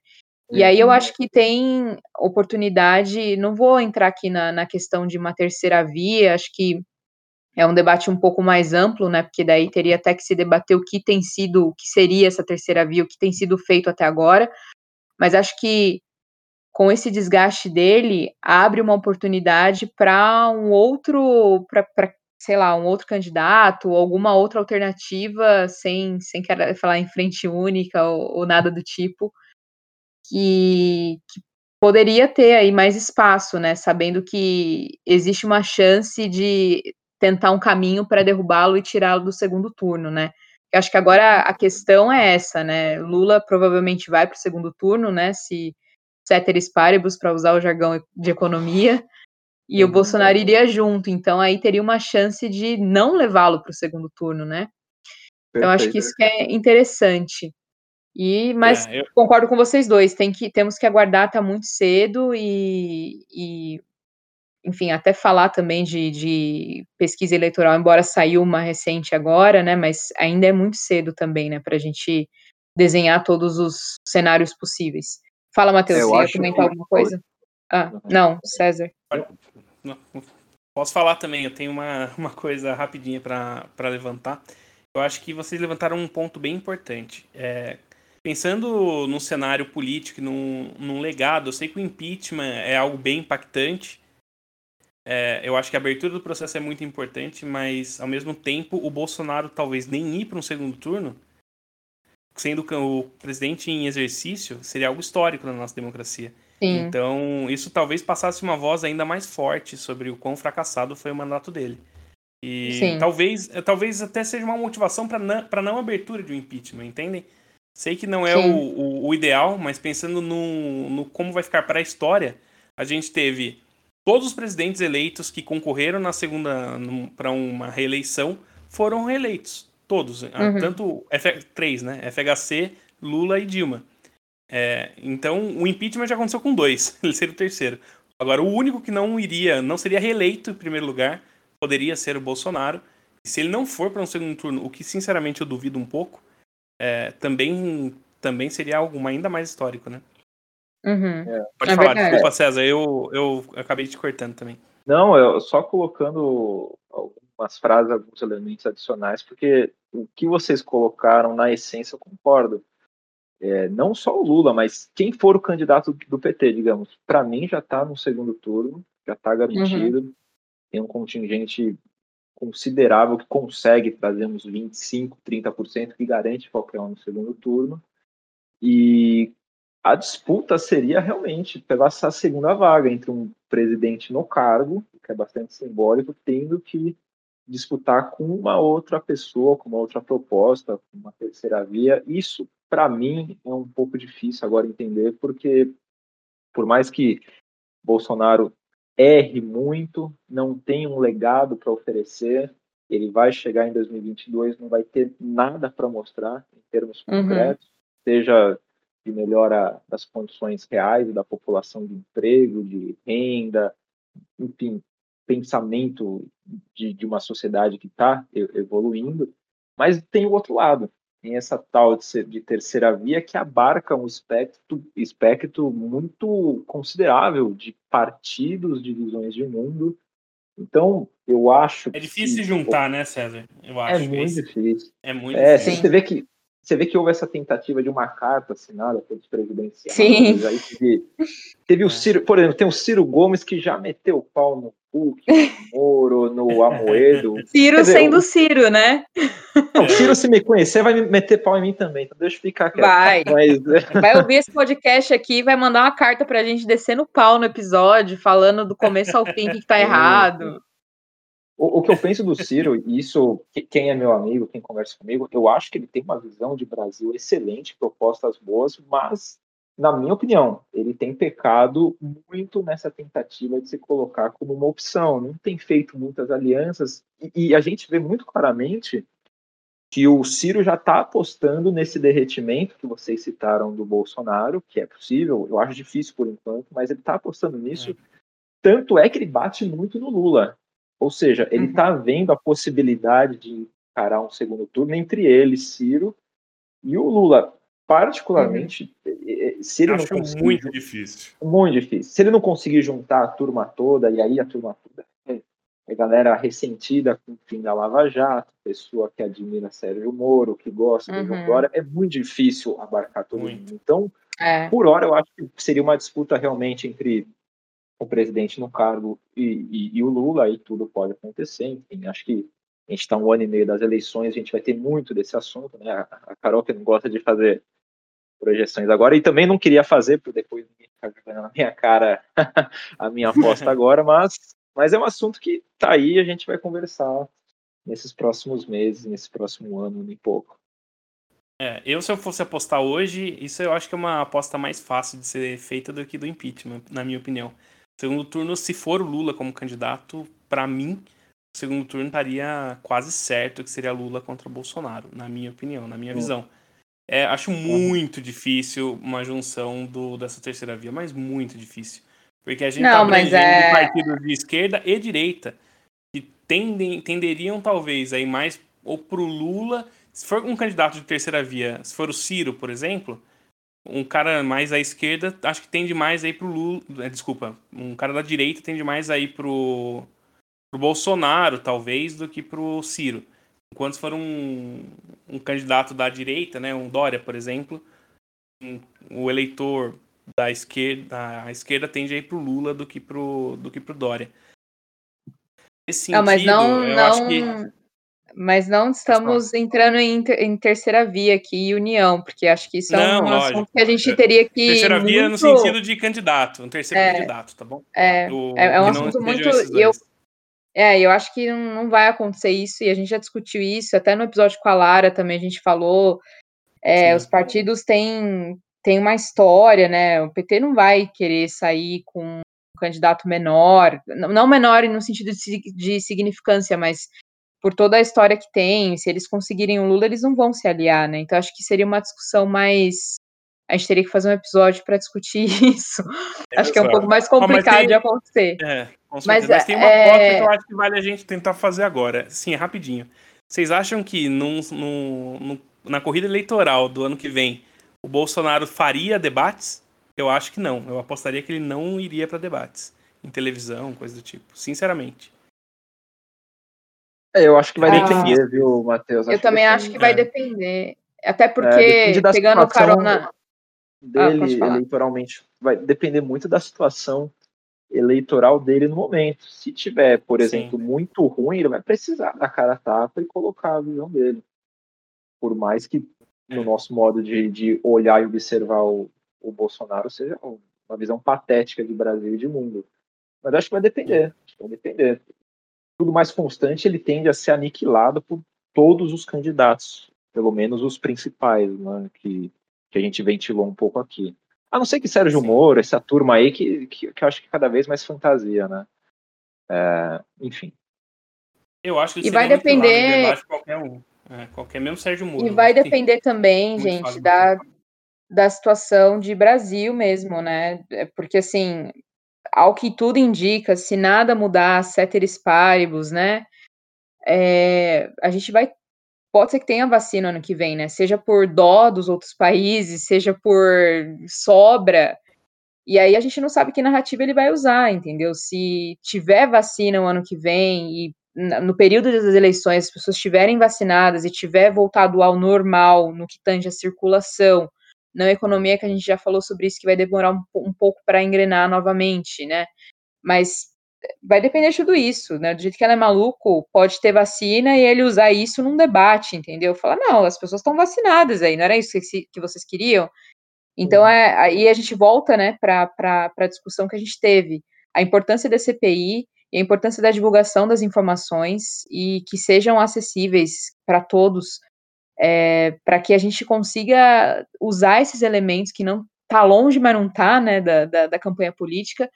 E aí eu uhum. acho que tem oportunidade, não vou entrar aqui na, na questão de uma terceira via, acho que é um debate um pouco mais amplo, né? Porque daí teria até que se debater o que tem sido, o que seria essa terceira via, o que tem sido feito até agora. Mas acho que com esse desgaste dele, abre uma oportunidade para um outro, para sei lá, um outro candidato, alguma outra alternativa, sem, sem querer falar em frente única ou, ou nada do tipo, que, que, poderia ter aí mais espaço, né? Sabendo que existe uma chance de tentar um caminho para derrubá-lo e tirá-lo do segundo turno, né? Eu acho que agora a questão é essa, né? Lula provavelmente vai para o segundo turno, né? Se ceteris paribus, para usar o jargão de economia, e uhum. o Bolsonaro iria junto, então aí teria uma chance de não levá-lo para o segundo turno, né? Então acho que isso que é interessante. E, mas é, eu... concordo com vocês dois, tem que, temos que aguardar, tá muito cedo e, e enfim, até falar também de, de, pesquisa eleitoral, embora saiu uma recente agora, né, mas ainda é muito cedo também, né, para a gente desenhar todos os cenários possíveis. Fala, Matheus, é, você ia comentar que... alguma coisa? Ah, não, César. Posso falar também, eu tenho uma, uma coisa rapidinha para levantar. Eu acho que vocês levantaram um ponto bem importante. É, pensando num cenário político, num, num legado, eu sei que o impeachment é algo bem impactante. É, eu acho que a abertura do processo é muito importante, mas ao mesmo tempo o Bolsonaro talvez nem ir para um segundo turno, sendo o presidente em exercício, seria algo histórico na nossa democracia. Sim. Então, isso talvez passasse uma voz ainda mais forte sobre o quão fracassado foi o mandato dele. E Sim. talvez, talvez até seja uma motivação para não, não abertura de um impeachment, entendem? Sei que não é o, o, o, ideal, mas pensando no, no como vai ficar para a história, a gente teve todos os presidentes eleitos que concorreram na segunda para uma reeleição foram reeleitos. Todos. Uhum. Tanto F, três, né? FHC, Lula e Dilma. É, então, o impeachment já aconteceu com dois. Ele seria o terceiro. Agora, o único que não iria, não seria reeleito em primeiro lugar, poderia ser o Bolsonaro. E se ele não for para um segundo turno, o que sinceramente eu duvido um pouco, é, também, também seria algo ainda mais histórico, né? Uhum. É. Pode é falar, verdade. desculpa, César, eu, eu acabei te cortando também. Não, eu só colocando algumas frases, alguns elementos adicionais, porque o que vocês colocaram, na essência, eu concordo. É, não só o Lula, mas quem for o candidato do PT, digamos, para mim já está no segundo turno, já está garantido. Uhum. Tem um contingente considerável que consegue trazer uns 25, 30% que garante qualquer um no segundo turno. E a disputa seria realmente pela essa segunda vaga entre um presidente no cargo, que é bastante simbólico, tendo que disputar com uma outra pessoa, com uma outra proposta, com uma terceira via. Isso, para mim, é um pouco difícil agora entender, porque por mais que Bolsonaro erre muito, não tem um legado para oferecer, ele vai chegar em 2022, não vai ter nada para mostrar em termos uhum. concretos, seja de melhora das condições reais da população de emprego, de renda, enfim, pensamento de, de uma sociedade que está evoluindo, mas tem o outro lado, tem essa tal de, de terceira via que abarca um espectro, espectro muito considerável de partidos, de visões de mundo. Então, eu acho. É difícil que, juntar, né, César? Eu é acho. É muito difícil. É muito é, difícil. Você vê que você vê que houve essa tentativa de uma carta assinada pelos presidenciais. Sim. Aí teve, teve o é. Ciro, por exemplo, tem o Ciro Gomes que já meteu o pau no Hulk, no Moro, no Amoedo. Ciro dizer, sendo o... Ciro, né? Não, o Ciro, se me conhecer, vai meter pau em mim também, então deixa eu ficar quieto. Vai. Mas... Vai ouvir esse podcast aqui vai mandar uma carta pra gente descer no pau no episódio, falando do começo ao fim o que, que tá errado. O, o, que eu penso do Ciro, e isso, quem é meu amigo, quem conversa comigo, eu acho que ele tem uma visão de Brasil excelente, propostas boas, mas, na minha opinião, ele tem pecado muito nessa tentativa de se colocar como uma opção, não tem feito muitas alianças, e, e a gente vê muito claramente que o Ciro já está apostando nesse derretimento que vocês citaram do Bolsonaro, que é possível, eu acho difícil por enquanto, mas ele está apostando nisso. É. Tanto é que ele bate muito no Lula. Ou seja, ele está uhum. vendo a possibilidade de encarar um segundo turno entre ele, Ciro, e o Lula. Particularmente, uhum. se ele Acho não conseguir. Muito difícil. Muito difícil. Se ele não conseguir juntar a turma toda, e aí a turma toda é galera ressentida com o fim da Lava Jato, pessoa que admira Sérgio Moro, que gosta uhum. do João Dória, é muito difícil abarcar todo muito. mundo. Então, é. por hora, eu acho que seria uma disputa realmente entre o presidente no cargo e, e, e o Lula, aí tudo pode acontecer. Enfim, acho que a gente está um ano e meio das eleições, a gente vai ter muito desse assunto, né? A, Carol que não gosta de fazer projeções agora, e também não queria fazer, porque depois ficar jogando na minha cara a minha aposta agora, mas mas é um assunto que tá aí a gente vai conversar nesses próximos meses, nesse próximo ano, nem pouco. É, eu se eu fosse apostar hoje, isso eu acho que é uma aposta mais fácil de ser feita do que do impeachment, na minha opinião. Segundo turno, se for o Lula como candidato, para mim, o segundo turno estaria quase certo que seria Lula contra Bolsonaro, na minha opinião, na minha uhum. visão. É, acho muito difícil uma junção do, dessa terceira via, mas muito difícil. Porque a gente não, tá mas é... partidos de esquerda e direita que tendem, tenderiam talvez aí mais ou pro Lula, se for um candidato de terceira via, se for o Ciro, por exemplo, um cara mais à esquerda, acho que tende mais aí pro Lula, é, desculpa, um cara da direita tende mais aí pro, pro Bolsonaro, talvez, do que pro Ciro. Enquanto se for um, um candidato da direita, né, um Dória, por exemplo, um, o eleitor da esquerda, a esquerda tende a ir pro Lula do que pro, do que pro Dória. Nesse sentido, não, mas não, eu não, acho que... Mas não estamos entrando em, em, terceira via aqui, união, porque acho que isso é um assunto que a gente teria que. Terceira muito... via no sentido de candidato, um terceiro é, candidato, tá bom? É, Do, é, é um assunto muito. Eu, é, eu acho que não, não vai acontecer isso, e a gente já discutiu isso, até no episódio com a Lara também a gente falou. É, os partidos têm, tem uma história, né? O PT não vai querer sair com um candidato menor, não menor no sentido de, de significância, mas por toda a história que tem, se eles conseguirem o Lula, eles não vão se aliar, né? Então acho que seria uma discussão mais. A gente teria que fazer um episódio para discutir isso. É, acho que é um pouco mais complicado tem... de acontecer. É, mas, mas, tem uma é... que eu acho que vale a gente tentar fazer agora. Sim, rapidinho. Vocês acham que num, num, num, na corrida eleitoral do ano que vem o Bolsonaro faria debates? Eu acho que não. Eu apostaria que ele não iria para debates em televisão, coisa do tipo. Sinceramente. É, eu acho que vai ah, depender, viu, Matheus? Eu também acho que vai depender. Até porque, é, pegando carona. Dele, ah, eleitoralmente, vai depender muito da situação eleitoral dele no momento. Se tiver, por exemplo, Sim. muito ruim, ele vai precisar da cara tapa e colocar a visão dele. Por mais que no nosso modo de, de olhar e observar o, o Bolsonaro seja uma visão patética de Brasil e de mundo. Mas acho que vai depender. Vai depender. Tudo mais constante, ele tende a ser aniquilado por todos os candidatos, pelo menos os principais, né, que, que a gente ventilou um pouco aqui. A não ser que Sérgio Sim. Moro, essa turma aí, que, que, que, eu acho que cada vez mais fantasia, né? É, enfim. Eu acho que e vai depender. De qualquer um. É, qualquer mesmo Sérgio Moro. E vai depender também, gente, da, da situação de Brasil mesmo, né? É, porque assim, ao que tudo indica, se nada mudar, ceteris paribus, né? É, a gente vai. Pode ser que tenha vacina ano que vem, né? Seja por dó dos outros países, seja por sobra. E aí a gente não sabe que narrativa ele vai usar, entendeu? Se tiver vacina o ano que vem e no período das eleições as pessoas estiverem vacinadas e tiver voltado ao normal no que tange a circulação, na economia que a gente já falou sobre isso que vai demorar um, um pouco para engrenar novamente, né? Mas vai depender de tudo isso, né? Do jeito que ela é maluco, pode ter vacina e ele usar isso num debate, entendeu? Falar, não, as pessoas estão vacinadas aí, não era isso que, que vocês queriam? Então, é, aí a gente volta, né, para a discussão que a gente teve. A importância da CPI e a importância da divulgação das informações e que sejam acessíveis para todos, é, para que a gente consiga usar esses elementos que não tá longe, mas não tá, né, da, da, da campanha política,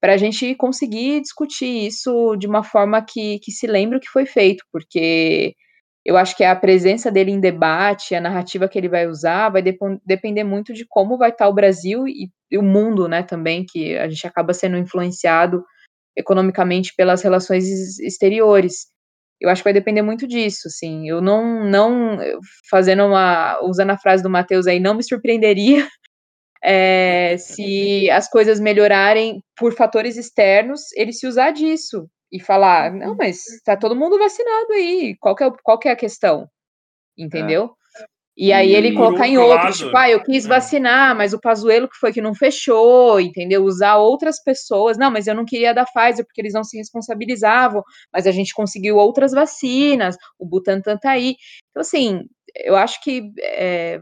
para a gente conseguir discutir isso de uma forma que, que se lembre o que foi feito, porque eu acho que a presença dele em debate, a narrativa que ele vai usar, vai depender muito de como vai estar tá o Brasil e, e, o mundo, né, também, que a gente acaba sendo influenciado economicamente pelas relações exteriores. Eu acho que vai depender muito disso, assim. Eu não, não fazendo uma, usando a frase do Matheus aí, não me surpreenderia é, se as coisas melhorarem por fatores externos, ele se usar disso e falar, não, mas tá todo mundo vacinado aí, qual que é, qual que é a questão? Entendeu? É. E aí ele colocar em outro, lado, tipo, ah, eu quis é. vacinar, mas o Pazuelo que foi que não fechou, entendeu? Usar outras pessoas. Não, mas eu não queria da Pfizer porque eles não se responsabilizavam, mas a gente conseguiu outras vacinas, o Butantan tá aí. Então, assim, eu acho que é,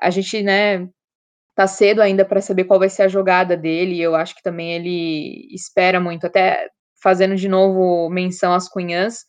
a gente, né, tá cedo ainda para saber qual vai ser a jogada dele. Eu acho que também ele espera muito, até fazendo de novo menção às cunhãs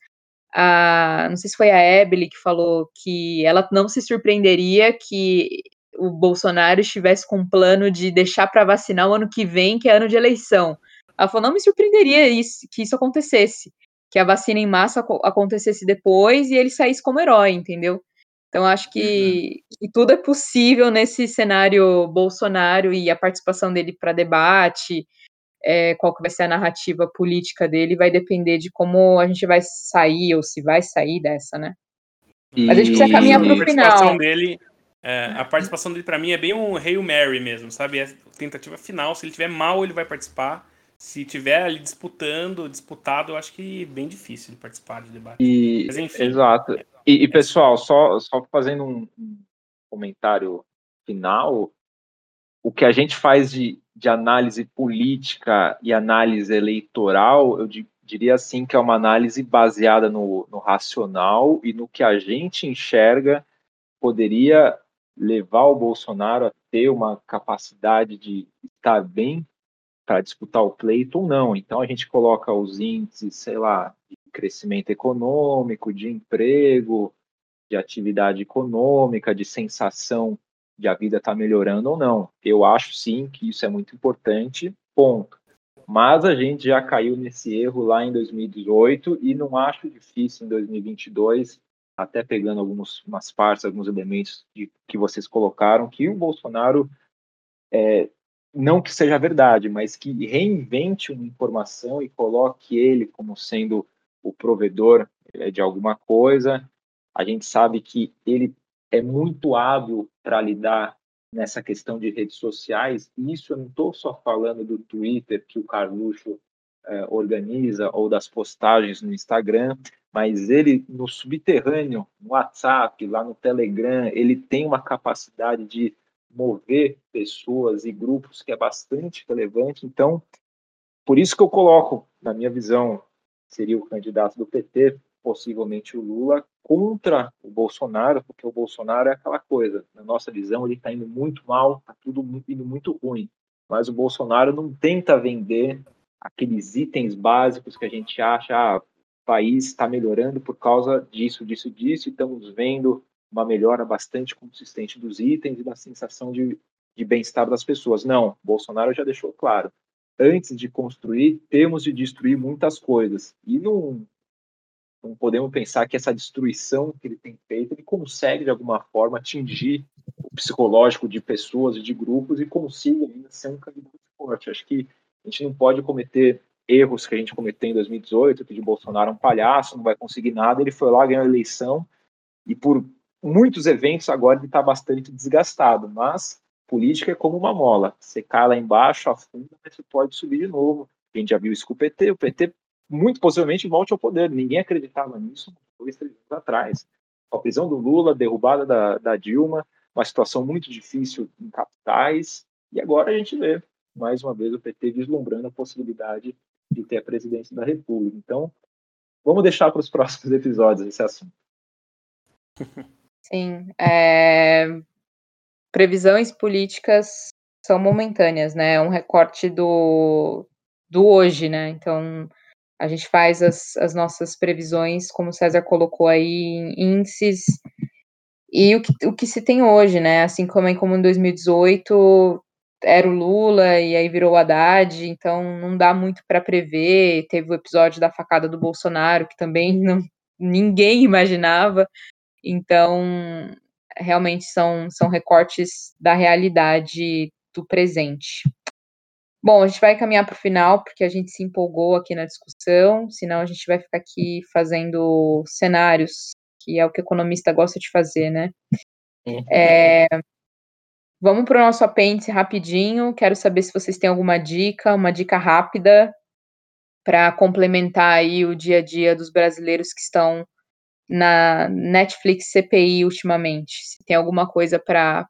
a, não sei se foi a Ebele que falou que ela não se surpreenderia que o Bolsonaro estivesse com um plano de deixar para vacinar o ano que vem, que é ano de eleição. Ela falou, não me surpreenderia isso, que isso acontecesse, que a vacina em massa acontecesse depois e ele saísse como herói, entendeu? Então, acho que, uhum. que tudo é possível nesse cenário Bolsonaro e a participação dele para debate, é, qual que vai ser a narrativa política dele, vai depender de como a gente vai sair, ou se vai sair dessa, né? E... Mas a gente precisa caminhar para o final. Dele, é, a participação dele, para mim, é bem um Hail Mary mesmo, sabe? É tentativa final. Se ele tiver mal, ele vai participar. Se tiver ali disputando, disputado, eu acho que é bem difícil de participar de debate. E, Mas, enfim, exato. E, e, pessoal, só, só fazendo um comentário final, o que a gente faz de, de análise política e análise eleitoral, eu diria assim que é uma análise baseada no, no racional e no que a gente enxerga poderia levar o Bolsonaro a ter uma capacidade de estar bem para disputar o pleito ou não. Então a gente coloca os índices, sei lá, de crescimento econômico, de emprego, de atividade econômica, de sensação de a vida estar tá melhorando ou não. Eu acho sim que isso é muito importante, ponto. Mas a gente já caiu nesse erro lá em 2018 e não acho difícil em 2022, até pegando algumas partes, alguns elementos de, que vocês colocaram, que o Bolsonaro, é, não que seja verdade, mas que reinvente uma informação e coloque ele como sendo o provedor é, de alguma coisa. A gente sabe que ele é muito hábil para lidar nessa questão de redes sociais. E isso eu não estou só falando do Twitter que o Carluxo é, organiza ou das postagens no Instagram, mas ele no subterrâneo, no WhatsApp, lá no Telegram, ele tem uma capacidade de mover pessoas e grupos que é bastante relevante. Então, por isso que eu coloco, na minha visão, seria o candidato do PT, possivelmente o Lula, contra o Bolsonaro, porque o Bolsonaro é aquela coisa, na nossa visão, ele está indo muito mal, está tudo indo muito ruim. Mas o Bolsonaro não tenta vender aqueles itens básicos que a gente acha, ah, o país está melhorando por causa disso, disso, disso, e estamos vendo uma melhora bastante consistente dos itens e da sensação de, de bem-estar das pessoas. Não, Bolsonaro já deixou claro. Antes de construir, temos de destruir muitas coisas. E não, não podemos pensar que essa destruição que ele tem feito, ele consegue de alguma forma atingir o psicológico de pessoas e de grupos e consiga ainda ser um candidato forte. Acho que a gente não pode cometer erros que a gente cometeu em 2018, que de Bolsonaro é um palhaço, não vai conseguir nada. Ele foi lá, ganhou a eleição e por muitos eventos agora ele está bastante desgastado, mas política é como uma mola. Você cai lá embaixo, afunda, mas você pode subir de novo. A gente já viu isso com o PT. O PT muito possivelmente volte ao poder. Ninguém acreditava nisso dois, três anos atrás. A prisão do Lula, derrubada da, da Dilma, uma situação muito difícil em capitais, e agora a gente vê, mais uma vez, o PT vislumbrando a possibilidade de ter a presidência da República. Então, vamos deixar para os próximos episódios esse assunto. Sim. É... Previsões políticas são momentâneas, né? É um recorte do, do hoje, né? Então, a gente faz as, as nossas previsões, como o César colocou aí, em índices e o que, o que se tem hoje, né? Assim como como em 2018 era o Lula e aí virou o Haddad, então não dá muito para prever. Teve o episódio da facada do Bolsonaro, que também não, ninguém imaginava. Então, realmente são, são recortes da realidade do presente. Bom, a gente vai caminhar para o final, porque a gente se empolgou aqui na discussão, senão a gente vai ficar aqui fazendo cenários, que é o que o economista gosta de fazer, né? É, vamos para o nosso apêndice rapidinho. Quero saber se vocês têm alguma dica, uma dica rápida para complementar aí o dia a dia dos brasileiros que estão na Netflix CPI ultimamente. Se tem alguma coisa para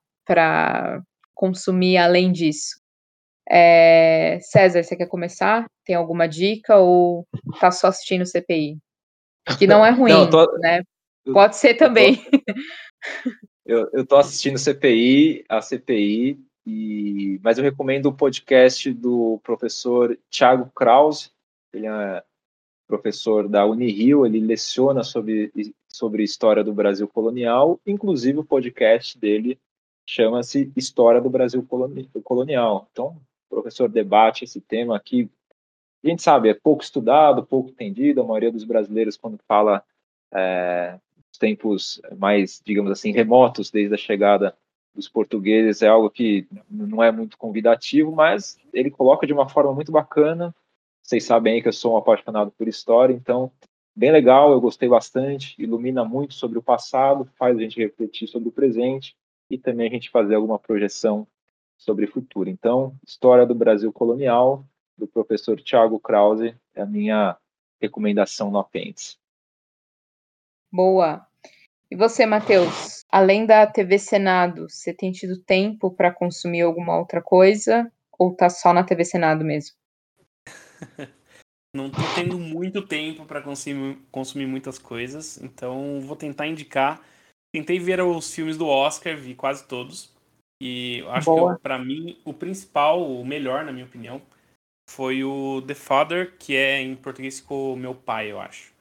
consumir além disso. É, César, você quer começar? Tem alguma dica ou tá só assistindo CPI? Que não é ruim, não, tô, né? Pode ser também. Eu, tô, eu, eu tô assistindo CPI, a CPI, e, mas eu recomendo o podcast do professor Thiago Krause. Ele é professor da Unirio, ele leciona sobre, sobre história do Brasil colonial, inclusive o podcast dele chama-se História do Brasil Colonial. Então, professor debate esse tema aqui. A gente sabe, é pouco estudado, pouco entendido. A maioria dos brasileiros, quando fala é, dos tempos mais, digamos assim, remotos, desde a chegada dos portugueses, é algo que não é muito convidativo, mas ele coloca de uma forma muito bacana. Vocês sabem aí que eu sou um apaixonado por história, então, bem legal, eu gostei bastante, ilumina muito sobre o passado, faz a gente refletir sobre o presente e também a gente fazer alguma projeção sobre futuro. Então, História do Brasil Colonial, do professor Tiago Krause, é a minha recomendação no apêndice. Boa. E você, Matheus? Além da TV Senado, você tem tido tempo para consumir alguma outra coisa? Ou tá só na TV Senado mesmo? Não tô tendo muito tempo para consumir, consumir muitas coisas, então vou tentar indicar. Tentei ver os filmes do Oscar, vi quase todos. E acho Boa. que para mim o principal, o melhor na minha opinião, foi o The Father, que é em português ficou Meu Pai, eu acho.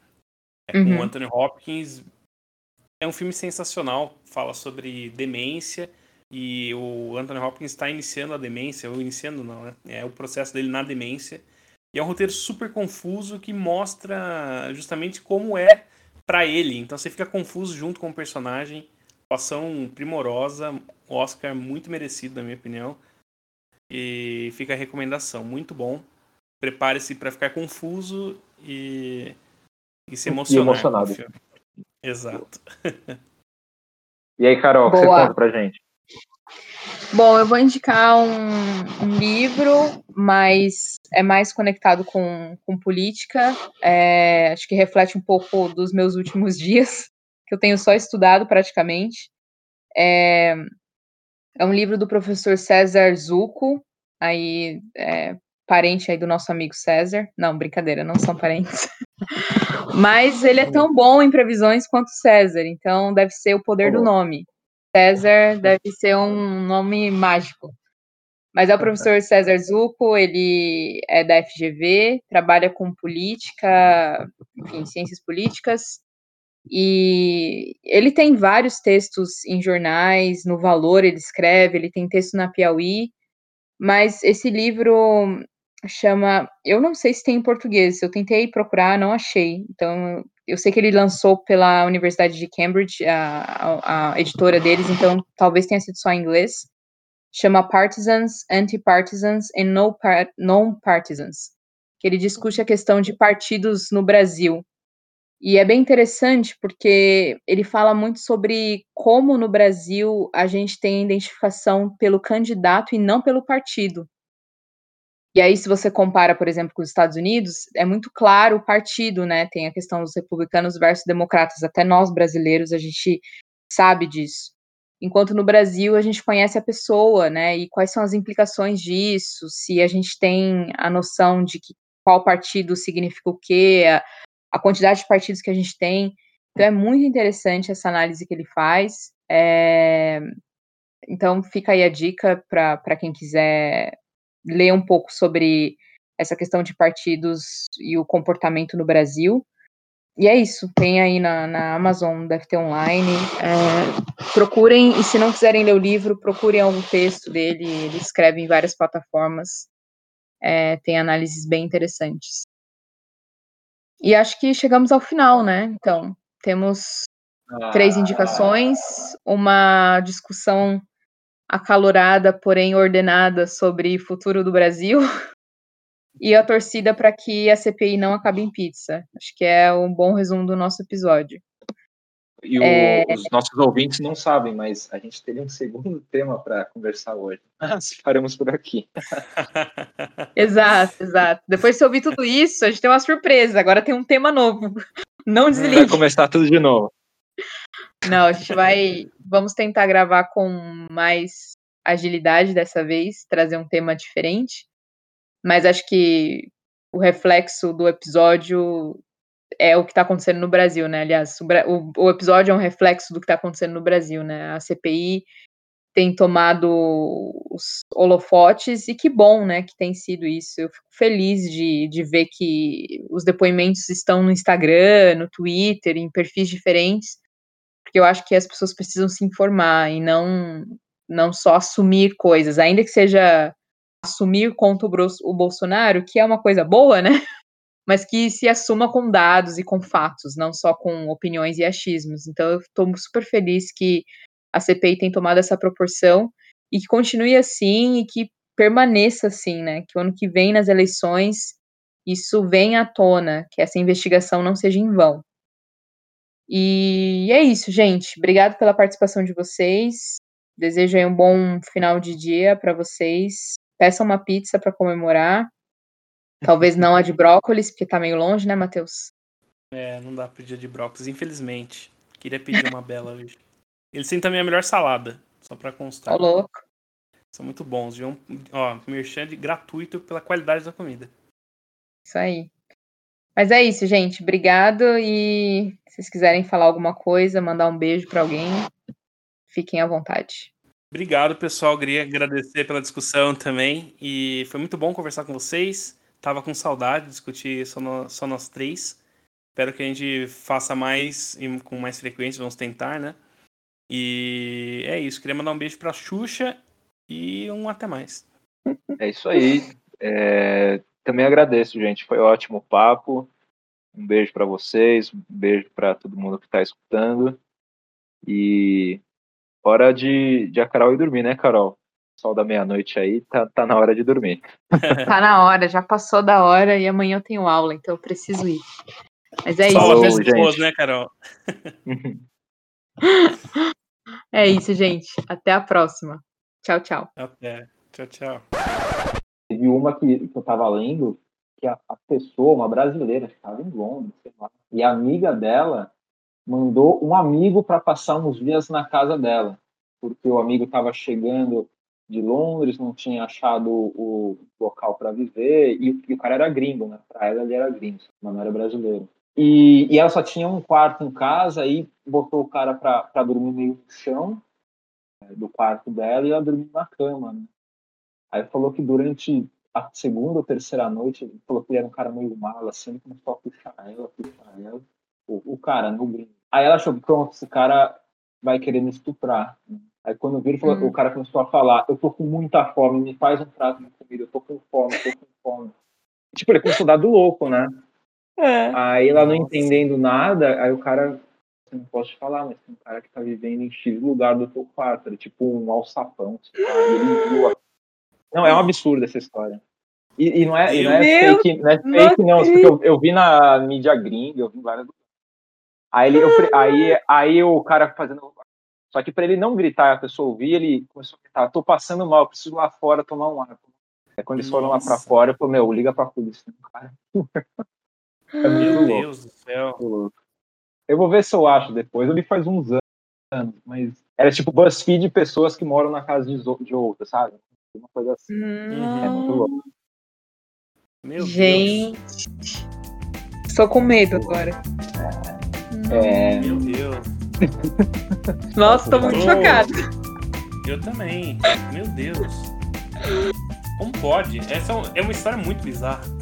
É com uhum. Anthony Hopkins. É um filme sensacional, fala sobre demência e o Anthony Hopkins está iniciando a demência, ou iniciando não, né? É o processo dele na demência. E é um roteiro super confuso que mostra justamente como é para ele. Então você fica confuso junto com o personagem. Atuação primorosa, Oscar muito merecido, na minha opinião. E fica a recomendação, muito bom. Prepare-se para ficar confuso e, e se emocionar. E emocionado. Exato. E aí, Carol, o que você conta pra gente? Bom, eu vou indicar um, um, livro, mas é mais conectado com, com política. É, acho que reflete um pouco dos meus últimos dias, que eu tenho só estudado praticamente. É, é um livro do professor César Zucco, aí é, parente aí do nosso amigo César. Não, brincadeira, não são parentes. Mas ele é tão bom em previsões quanto César, então deve ser o poder do nome. César deve ser um nome mágico. Mas é o professor César Zucco, ele é da FGV, trabalha com política, enfim, ciências políticas, e ele tem vários textos em jornais, no Valor ele escreve, ele tem texto na Piauí, mas esse livro chama, eu não sei se tem em português, eu tentei procurar, não achei. Então, eu sei que ele lançou pela Universidade de Cambridge, a, a, a editora deles, então talvez tenha sido só em inglês. Chama Partisans, Anti-Partisans and Non-Partisans, que ele discute a questão de partidos no Brasil. E é bem interessante porque ele fala muito sobre como no Brasil a gente tem identificação pelo candidato e não pelo partido. E aí, se você compara, por exemplo, com os Estados Unidos, é muito claro o partido, né? Tem a questão dos republicanos versus democratas. Até nós brasileiros a gente sabe disso. Enquanto no Brasil a gente conhece a pessoa, né? E quais são as implicações disso? Se a gente tem a noção de que qual partido significa o quê, a quantidade de partidos que a gente tem. Então é muito interessante essa análise que ele faz. É... Então fica aí a dica para quem quiser ler um pouco sobre essa questão de partidos e o comportamento no Brasil. E é isso, tem aí na, na Amazon, deve ter online. É, procurem, e se não quiserem ler o livro, procurem algum texto dele, ele escreve em várias plataformas. É, tem análises bem interessantes. E acho que chegamos ao final, né? Então, temos ah. três indicações, uma discussão acalorada, porém ordenada sobre o futuro do Brasil. E a torcida para que a CPI não acabe em pizza. Acho que é um bom resumo do nosso episódio. E o, é... os nossos ouvintes não sabem, mas a gente teria um segundo tema para conversar hoje. Mas paramos por aqui. exato, exato. Depois de ouvir tudo isso, a gente tem uma surpresa. Agora tem um tema novo. Não desligue. Vai começar tudo de novo. Não, a gente vai. Vamos tentar gravar com mais agilidade dessa vez, trazer um tema diferente. Mas acho que o reflexo do episódio é o que está acontecendo no Brasil, né? Aliás, o, o, episódio é um reflexo do que está acontecendo no Brasil, né? A CPI tem tomado os holofotes e que bom, né, que tem sido isso. Eu fico feliz de, de ver que os depoimentos estão no Instagram, no Twitter, em perfis diferentes, porque eu acho que as pessoas precisam se informar e não não só assumir coisas, ainda que seja assumir contra o Bolsonaro, que é uma coisa boa, né? Mas que se assuma com dados e com fatos, não só com opiniões e achismos. Então eu estou super feliz que a CPI tem tomado essa proporção e que continue assim e que permaneça assim, né? Que o ano que vem nas eleições isso venha à tona, que essa investigação não seja em vão. E é isso, gente. Obrigado pela participação de vocês. Desejo um bom final de dia para vocês. Peçam uma pizza para comemorar. Talvez não a de brócolis, porque tá meio longe, né, Matheus? É, não dá pra pedir de brócolis, infelizmente. Queria pedir uma bela hoje. Eles têm também a melhor salada, só pra constar. Ó, louco. São muito bons, viu? Ó, merchan gratuito pela qualidade da comida. Isso aí. Mas é isso, gente. Obrigado. E se vocês quiserem falar alguma coisa, mandar um beijo para alguém, fiquem à vontade. Obrigado, pessoal. Queria agradecer pela discussão também. E foi muito bom conversar com vocês. Tava com saudade de discutir só, no, só nós três. Espero que a gente faça mais e com mais frequência. Vamos tentar, né? E é isso. Queria mandar um beijo pra Xuxa e um até mais. É isso aí. É, também agradeço, gente. Foi ótimo papo. Um beijo para vocês, um beijo para todo mundo que está escutando. E hora de, de a Carol ir dormir, né, Carol? Sol da meia-noite aí, tá, tá na hora de dormir. tá na hora, já passou da hora e amanhã eu tenho aula, então eu preciso ir. Mas é Só isso. Pessoas, né, Carol? é isso, gente. Até a próxima. Tchau, tchau. Até. Tchau, tchau. Teve uma que, que eu tava lendo, que a, a pessoa, uma brasileira, que estava em Londres, lá, e a amiga dela mandou um amigo para passar uns dias na casa dela, porque o amigo estava chegando de Londres, não tinha achado o local para viver, e, e, o cara era gringo, né? Para ela ele era gringo, mas não era brasileiro. E, e, ela só tinha um quarto em casa, aí botou o cara para dormir meio no chão é, do quarto dela e ela dormiu na cama, né? Aí falou que durante a segunda ou terceira noite, falou que ele era um cara meio mal, assim, começou a puxar ela, puxar ela. O, o cara, no gringo. Aí ela achou pronto, esse cara vai querer me estuprar. Aí quando viu, falou, hum. o cara começou a falar, eu tô com muita fome, me faz um prato de comida, eu tô com fome, eu tô com fome. Tipo, ele começou a dar do louco, né? É. Aí ela não entendendo nada, aí o cara, eu não posso te falar, mas tem um cara que tá vivendo em X lugar do teu quarto, era tipo um alçapão, sei lá, ele não, é um absurdo essa história. E, e não é, e não é fake, não, é fake, não porque eu, eu, vi na mídia gringa, eu vi várias. Aí, ele, eu, aí, aí o cara fazendo. Só que para ele não gritar a pessoa ouvir, ele começou a gritar: tô passando mal, preciso lá fora tomar um ar. Aí quando eles foram lá para fora, eu falei: meu, liga pra polícia. Cara. É meu louco. Deus do céu. Eu vou ver se eu acho depois. Eu vi faz uns anos, mas era tipo BuzzFeed pessoas que moram na casa de, de outras, sabe? Uma coisa assim. Hum. É muito louco. Meu Gente. Deus. Estou com medo agora. É. é. Meu Deus. Nossa, estou muito chocado. Eu também. Meu Deus. Como pode? Essa é uma história muito bizarra.